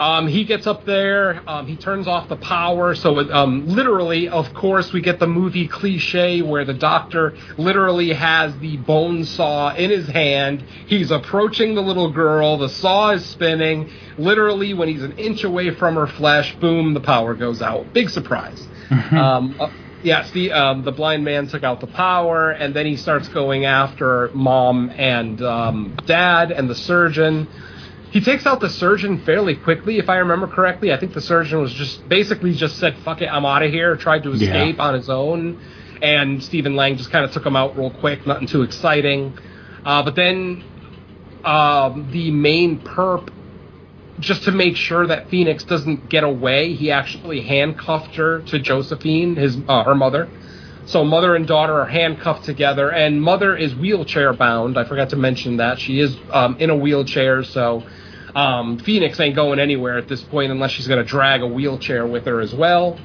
Um, he gets up there. Um, he turns off the power. So, it, um, literally, of course, we get the movie cliche where the doctor literally has the bone saw in his hand. He's approaching the little girl. The saw is spinning. Literally, when he's an inch away from her flesh, boom, the power goes out. Big surprise. um, uh, yes, the um, the blind man took out the power, and then he starts going after mom and um, dad and the surgeon. He takes out the surgeon fairly quickly, if I remember correctly. I think the surgeon was just basically just said, "Fuck it, I'm out of here." Tried to Yeah. escape on his own, and Stephen Lang just kind of took him out real quick. Nothing too exciting. Uh, but then um, the main perp, just to make sure that Phoenix doesn't get away, he actually handcuffed her to Josephine, his uh, her mother. So mother and daughter are handcuffed together, and mother is wheelchair bound. I forgot to mention that she is um, in a wheelchair, so um, Phoenix ain't going anywhere at this point unless she's going to drag a wheelchair with her as well.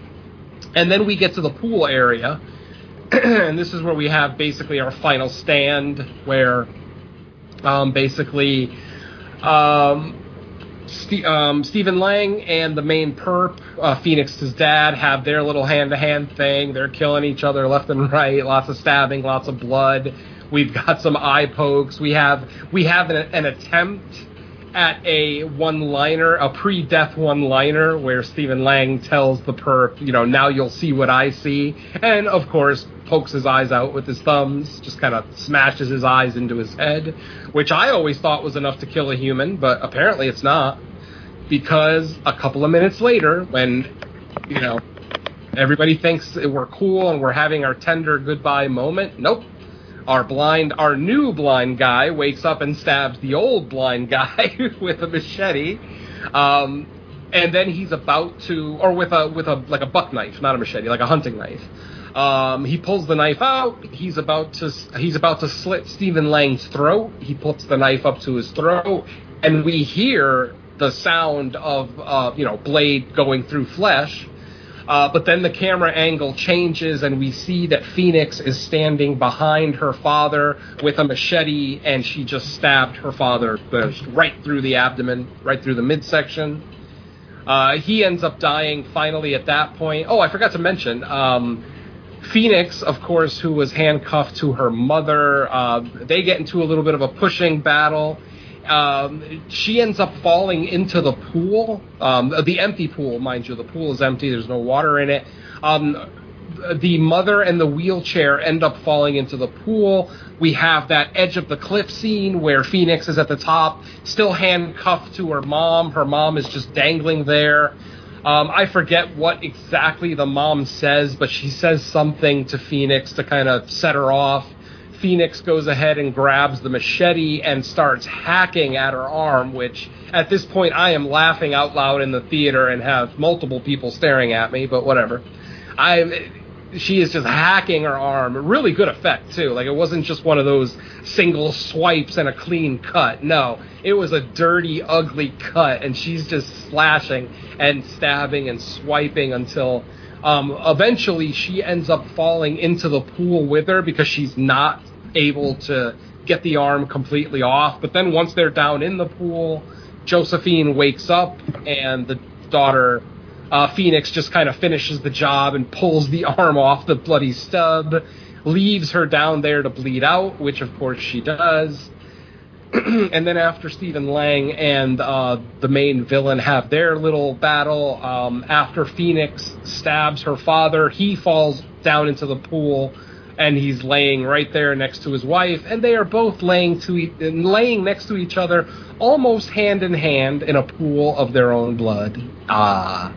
And then we get to the pool area, and this is where we have basically our final stand, where um, basically um, Ste- um, Stephen Lang and the main perp, uh, Phoenix's dad, have their little hand-to-hand thing. They're killing each other left and right. Lots of stabbing, lots of blood. We've got some eye pokes. We have we have an, an attempt at a one-liner, a pre-death one-liner, where Stephen Lang tells the perp, you know, now you'll see what I see, and of course pokes his eyes out with his thumbs, just kind of smashes his eyes into his head, which I always thought was enough to kill a human, but apparently it's not, because a couple of minutes later, when you know everybody thinks we're cool and we're having our tender goodbye moment, nope our blind, our new blind guy wakes up and stabs the old blind guy with a machete. Um, and then he's about to, or with a with a like a buck knife, not a machete, like a hunting knife. Um, he pulls the knife out. He's about to he's about to slit Stephen Lang's throat. He puts the knife up to his throat, and we hear the sound of uh, you know blade going through flesh. Uh, but then the camera angle changes, and we see that Phoenix is standing behind her father with a machete, and she just stabbed her father right through the abdomen, right through the midsection. Uh, he ends up dying finally at that point. Oh, I forgot to mention. Um, Phoenix, of course, who was handcuffed to her mother, uh, they get into a little bit of a pushing battle um, she ends up falling into the pool, um, the empty pool, mind you. The pool is empty. There's no water in it. Um, the mother and the wheelchair end up falling into the pool. We have that edge of the cliff scene where Phoenix is at the top, still handcuffed to her mom. Her mom is just dangling there. Um, I forget what exactly the mom says, but she says something to Phoenix to kind of set her off. Phoenix goes ahead and grabs the machete and starts hacking at her arm, which at this point I am laughing out loud in the theater and have multiple people staring at me, but whatever. I she is just hacking her arm. Really good effect too. Like it wasn't just one of those single swipes and a clean cut. No, it was a dirty, ugly cut, and she's just slashing and stabbing and swiping until um, eventually she ends up falling into the pool with her because she's not able to get the arm completely off. But then once they're down in the pool, Josephine wakes up and the daughter uh, Phoenix just kind of finishes the job and pulls the arm off the bloody stub, leaves her down there to bleed out, which of course she does. and then after Stephen Lang and uh, the main villain have their little battle, um, after Phoenix stabs her father, he falls down into the pool and he's laying right there next to his wife, and they are both laying to e- laying next to each other, almost hand in hand in a pool of their own blood. Ah.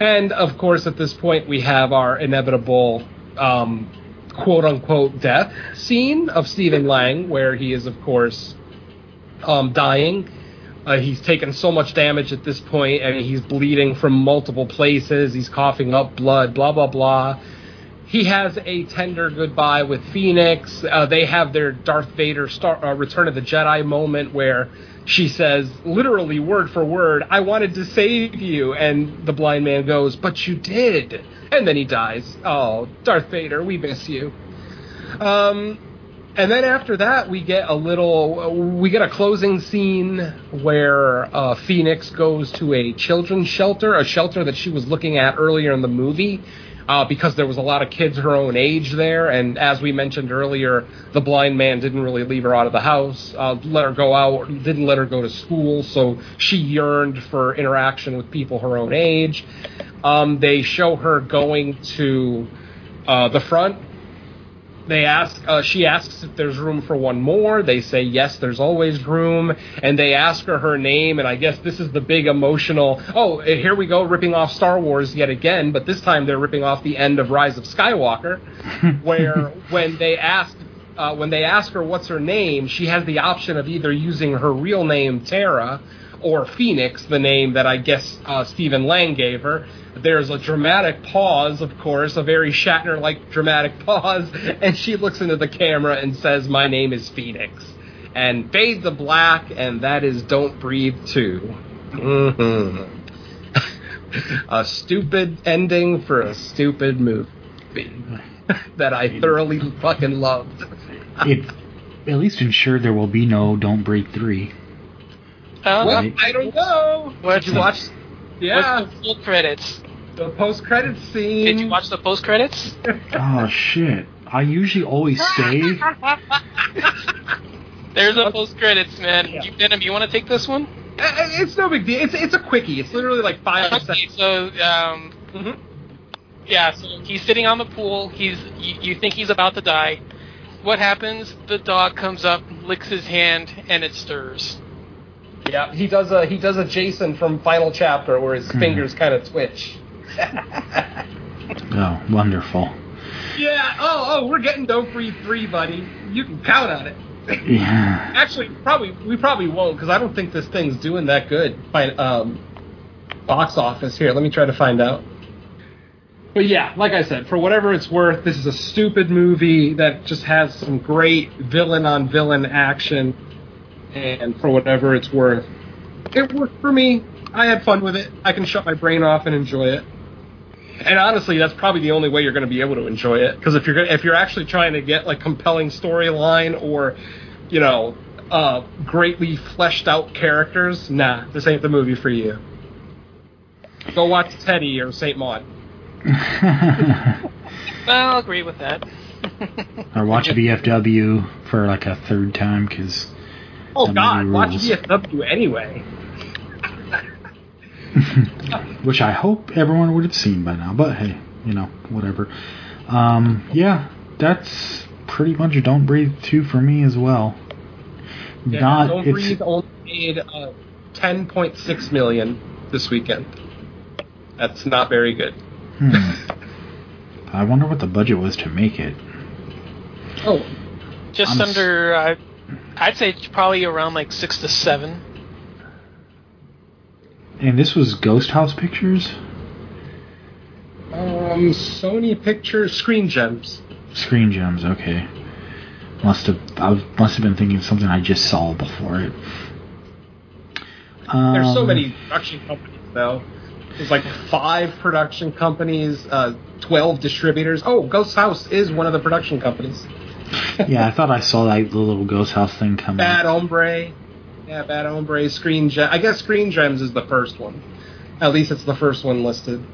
And of course, at this point, we have our inevitable um, quote unquote death scene of Stephen Lang, where he is, of course, um, dying. Uh, he's taken so much damage at this point, and he's bleeding from multiple places. He's coughing up blood, blah, blah, blah he has a tender goodbye with Phoenix. Uh, they have their Darth Vader Star, uh, Return of the Jedi moment where she says, literally word for word, I wanted to save you. And the blind man goes, But you did. And then he dies. Oh, Darth Vader, we miss you. Um, and then after that, we get a little, we get a closing scene where uh, Phoenix goes to a children's shelter, a shelter that she was looking at earlier in the movie uh, because there was a lot of kids her own age there. And as we mentioned earlier, the blind man didn't really leave her out of the house, uh, let her go out, didn't let her go to school. So she yearned for interaction with people her own age. Um, they show her going to uh, the front they ask uh, she asks if there's room for one more. They say yes there's always room. And they ask her her name and i guess this is the big emotional oh here we go ripping off star wars yet again but this time they're ripping off the end of rise of skywalker where when they ask uh, when they ask her what's her name she has the option of either using her real name tara or phoenix the name that i guess uh, stephen lang gave her there's a dramatic pause, of course, a very Shatner like dramatic pause, and she looks into the camera and says, My name is Phoenix. And fade to black, and that is Don't Breathe 2. Mm-hmm. a stupid ending for a stupid movie that I thoroughly fucking loved. it at least ensured there will be no Don't Breathe 3. Uh, well, I don't know. What Did you watch? Yeah. What's the full credits? The post credits scene. Did you watch the post credits? oh shit! I usually always say There's a post credits, man. Yeah. You, Venom, you want to take this one? Uh, It's no big deal. It's it's a quickie. It's literally like five Okay, seconds. so um, Mhm. yeah, so he's sitting on the pool. He's you, you think he's about to die. What happens? The dog comes up, licks his hand, and it stirs. Yeah, he does a he does a Jason from Final Chapter where his Mhm. fingers kind of twitch. Oh, wonderful. yeah. Oh, oh, we're getting Don't Breathe three, buddy. You can count on it. Yeah. Actually, probably we probably won't because I don't think this thing's doing that good. By um, box office here, let me try to find out. But yeah, like I said, for whatever it's worth, this is a stupid movie that just has some great villain on villain action, and for whatever it's worth, it worked for me. I had fun with it. I can shut my brain off and enjoy it. And honestly, that's probably the only way you're going to be able to enjoy it. Because if you're if you're actually trying to get like compelling storyline or, you know, uh, greatly fleshed out characters, nah, this ain't the movie for you. Go watch Teddy or Saint Maud. I'll agree with that. or watch VFW for like a third time because Oh God, movie watch rules. VFW anyway. which I hope everyone would have seen by now. But hey, you know, whatever. Um, yeah, that's pretty much Don't Breathe 2 for me as well. Yeah, Not Don't it's Breathe only made uh, 10.6 million this weekend. That's not very good. hmm. I wonder what the budget was to make it. Oh, Just I'm under, uh, I'd say probably around like six to seven. And this was Ghost House Pictures? um, Sony Pictures Screen Gems. Screen Gems, okay. Must have I was, must have been thinking of something I just saw before it. Um, There's so many production companies though. There's like five production companies, uh, 12 distributors. Oh, Ghost House is one of the production companies. yeah, I thought I saw like the little Ghost House thing come Bad up. Hombre. Yeah, Bad Hombre. Screen Gem. I guess Screen Gems is the first one. At least it's the first one listed.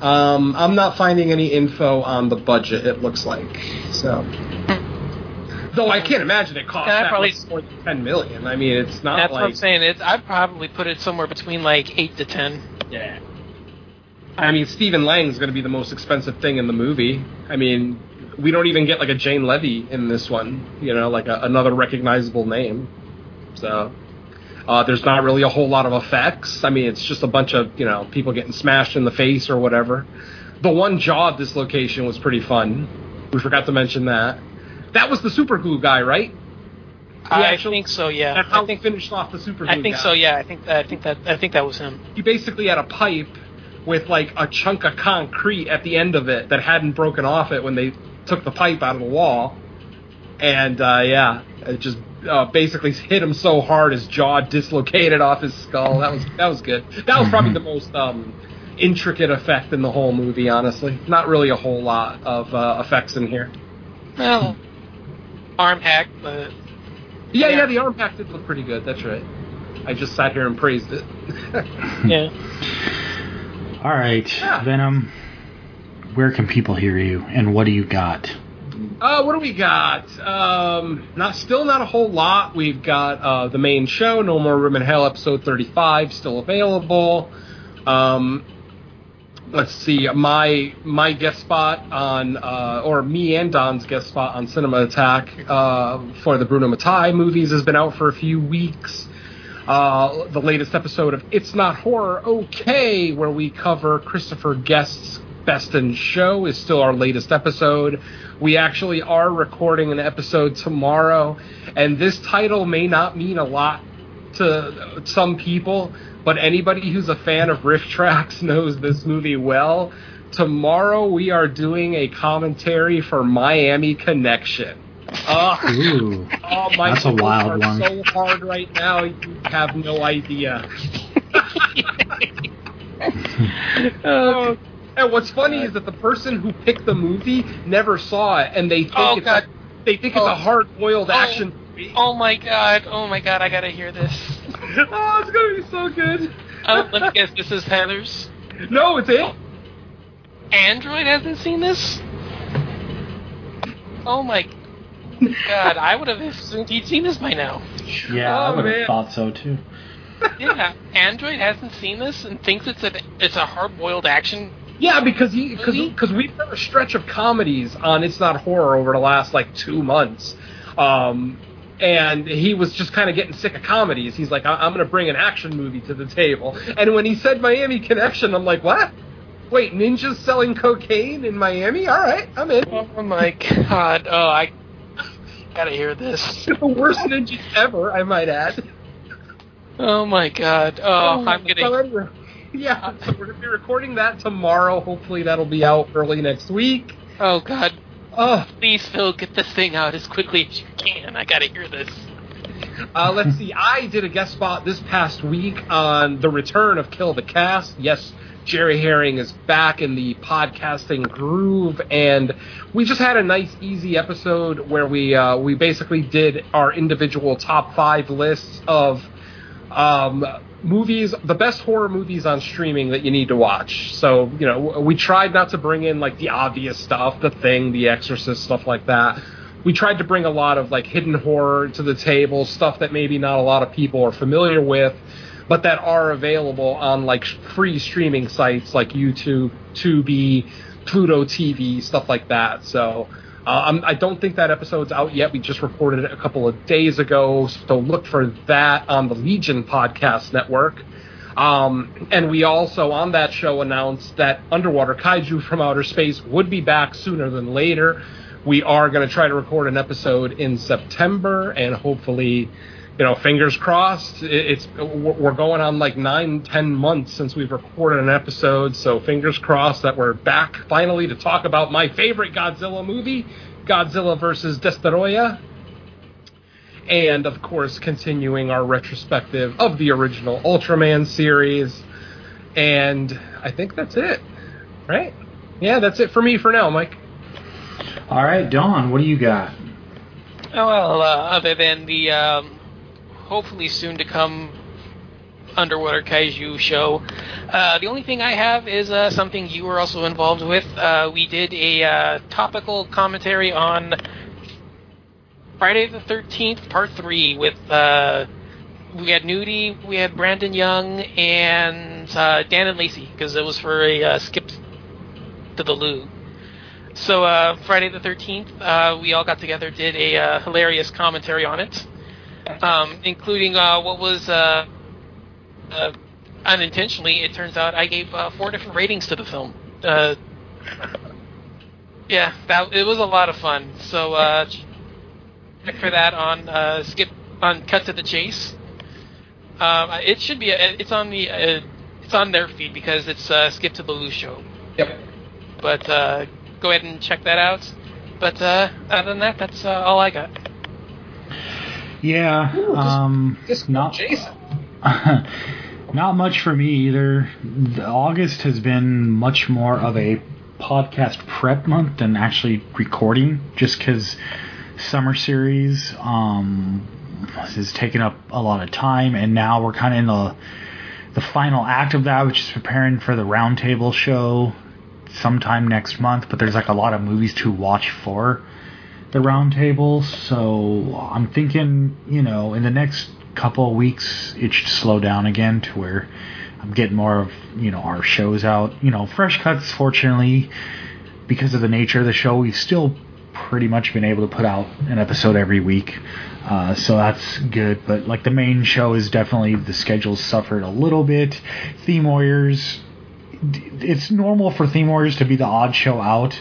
Um, I'm not finding any info on the budget, it looks like. So. Though I can't imagine it cost Yeah, that probably- much more than 10 million. I mean, it's not That's like. what I'm saying. It's I'd probably put it somewhere between like eight to ten. Yeah. I mean, Stephen Lang is going to be the most expensive thing in the movie. I mean, we don't even get like a Jane Levy in this one, you know, like a, another recognizable name. So, uh, there's not really a whole lot of effects. I mean, it's just a bunch of, you know, people getting smashed in the face or whatever. The one jaw at this location was pretty fun. We forgot to mention that. That was the super glue guy, right? I actually- think so. Yeah. That's how I think. he finished off the super glue I think guy. so. Yeah. I think. I think that. I think that was him. he basically had a pipe with like a chunk of concrete at the end of it that hadn't broken off it when they took the pipe out of the wall. And uh, yeah, it just uh, basically hit him so hard his jaw dislocated off his skull. That was that was good. That was probably the most um, intricate effect in the whole movie. Honestly, not really a whole lot of uh, effects in here. Well, arm hack, but Yeah, yeah, Yeah. the arm hack did look pretty good. That's right. I just sat here and praised it. yeah. All right, Yeah. Venom. Where can people hear you, and what do you got? Uh, what do we got? Um, not still not a whole lot. We've got uh, the main show, No More Room in Hell, episode thirty-five, still available. Um, let's see, my my guest spot on, uh, or me and Don's guest spot on Cinema Attack uh, for the Bruno Mattei movies has been out for a few weeks. Uh, the latest episode of It's Not Horror Okay, where we cover Christopher Guest's Best in Show, is still our latest episode. We actually are recording an episode tomorrow, and this title may not mean a lot to some people, but anybody who's a fan of RiffTrax knows this movie well. Tomorrow we are doing a commentary for Miami Connection. Uh, Ooh, Oh, my That's a wild one. so hard right now, you have no idea. Oh, and what's funny is that the person who picked the movie never saw it, and they think Oh, it's God. A, they think Oh. it's a oh. hard-boiled Oh. action movie. Oh my god. Oh my god. I gotta hear this. oh, it's gonna be so good. Oh, let me guess. This is Heather's. No, it's it. Oh. Android hasn't seen this. Oh my. God, I would have assumed he'd seen this by now. Yeah, I Oh, would have thought so too. Yeah, Android hasn't seen this and thinks it's a it's a hard boiled action. Yeah, because he because we've done a stretch of comedies on It's Not Horror over the last like two months, um, and he was just kind of getting sick of comedies. He's like, I- I'm going to bring an action movie to the table. And when he said Miami Connection, I'm like, what? Wait, ninjas selling cocaine in Miami? All right, I'm in. Oh my god! Oh, I gotta hear this. the worst ninjas ever, I might add. Oh my god! Oh, I'm So gonna. anyway, yeah, so we're gonna be recording that tomorrow. Hopefully, that'll be out early next week. Oh god! Oh, Please, Phil, get this thing out as quickly as you can. I gotta hear this. Uh, let's see. I did a guest spot this past week on the return of Kill the Cast. Yes, Jerry Herring is back in the podcasting groove, and we just had a nice, easy episode where we uh, we basically did our individual top five lists of um, movies, the best horror movies on streaming that you need to watch. So, you know, we tried not to bring in like the obvious stuff, The Thing, The Exorcist, stuff like that. We tried to bring a lot of like hidden horror to the table, stuff that maybe not a lot of people are familiar with, but that are available on like free streaming sites like YouTube, Tubi, Pluto TV, stuff like that. So, uh, I don't think that episode's out yet. We just recorded it a couple of days ago, so look for that on the Legion Podcast Network. Um, and we also, on that show, announced that Underwater Kaiju from Outer Space would be back sooner than later. We are going to try to record an episode in September, and hopefully, you know, fingers crossed. It's we're going on like nine, ten months since we've recorded an episode, so fingers crossed that we're back finally to talk about my favorite Godzilla movie, Godzilla versus Destoroyah, and of course continuing our retrospective of the original Ultraman series. And I think that's it, right? Yeah, that's it for me for now, Mike. All right, Don, what do you got? Oh well, uh, other than the um, hopefully soon to come underwater kaiju show, uh, the only thing I have is uh, something you were also involved with. Uh, we did a uh, topical commentary on Friday the Thirteenth Part Three with uh, we had Nudie, we had Brandon Young, and uh, Dan and Lacey because it was for a skip to the loo. So Friday the Thirteenth, uh, we all got together, did a hilarious commentary on it, um, including uh, what was uh, uh, unintentionally. It turns out I gave uh, four different ratings to the film. Uh, yeah, that it was a lot of fun. So uh, check for that on uh, skip on Cut to the Chase. Um, it should be. It's on the. Uh, it's on their feed because it's uh, Skip to the Lou show. Yep. But uh, go ahead and check that out. But uh, other than that, that's uh, all I got. Yeah, um, Just not Jason. not much for me either. The August has been much more of a podcast prep month than actually recording, just because summer series um, has taken up a lot of time, and now we're kind of in the the final act of that, which is preparing for the roundtable show sometime next month. But there's like a lot of movies to watch for the roundtable, so I'm thinking, you know, in the next couple of weeks, it should slow down again to where I'm getting more of, you know, our shows out. You know, Fresh Cuts, fortunately, because of the nature of the show, we've still pretty much been able to put out an episode every week. Uh, so that's good, but like the main show is definitely the schedule's suffered a little bit. Theme Warriors, it's normal for Theme Warriors to be the odd show out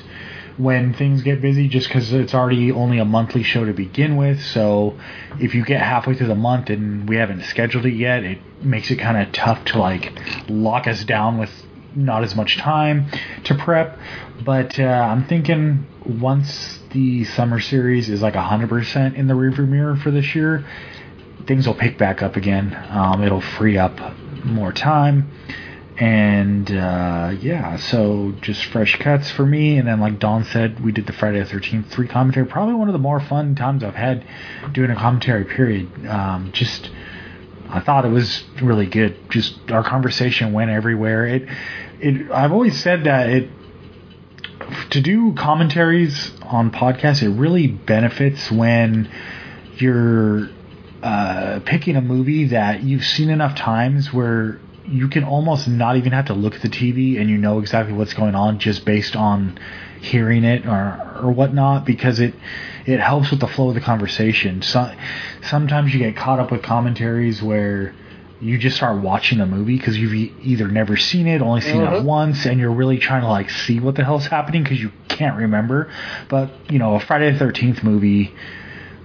when things get busy just because it's already only a monthly show to begin with. So if you get halfway through the month and we haven't scheduled it yet, it makes it kind of tough to like lock us down with not as much time to prep. But uh, I'm thinking once the summer series is like 100% in the rearview mirror for this year, things will pick back up again. Um, it'll free up more time and uh, yeah, so just fresh cuts for me. And then, like Don said, we did the Friday the Thirteenth three commentary. Probably one of the more fun times I've had doing a commentary. Period. Um, just I thought it was really good. Just our conversation went everywhere. It it I've always said that it to do commentaries on podcasts, it really benefits when you're uh, picking a movie that you've seen enough times where you can almost not even have to look at the TV and you know exactly what's going on just based on hearing it or or whatnot because it it helps with the flow of the conversation. So, sometimes you get caught up with commentaries where you just start watching a movie because you've e- either never seen it, only seen it uh-huh. once, and you're really trying to like see what the hell's happening because you can't remember. But you know, a Friday the Thirteenth movie,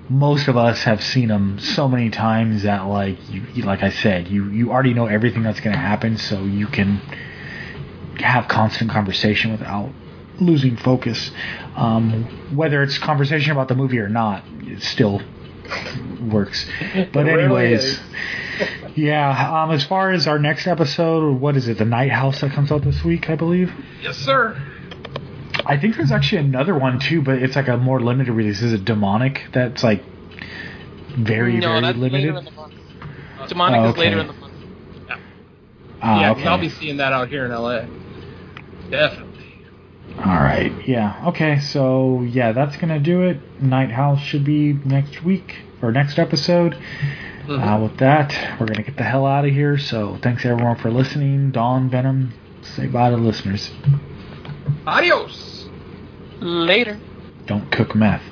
most of us have seen them so many times that like you, you like I said, you you already know everything that's going to happen, so you can have constant conversation without losing focus. Um, whether it's conversation about the movie or not, it still works. But anyways, yeah. Um, as far as our next episode, what is it? The Night House that comes out this week, I believe. Yes, sir. I think there's actually another one too, but it's like a more limited release. Is it Demonic? That's like very no, very that's later limited. in the month. Demonic Oh, is later in the month. Ah, yeah, okay. I'll be seeing that out here in LA. Definitely. All right. Yeah. Okay. So yeah, that's gonna do it. Night House should be next week or next episode. Mhm. Uh, with that, we're gonna get the hell out of here. So thanks everyone for listening. Don Venom, say bye to the listeners. Adios. Later. Don't cook meth.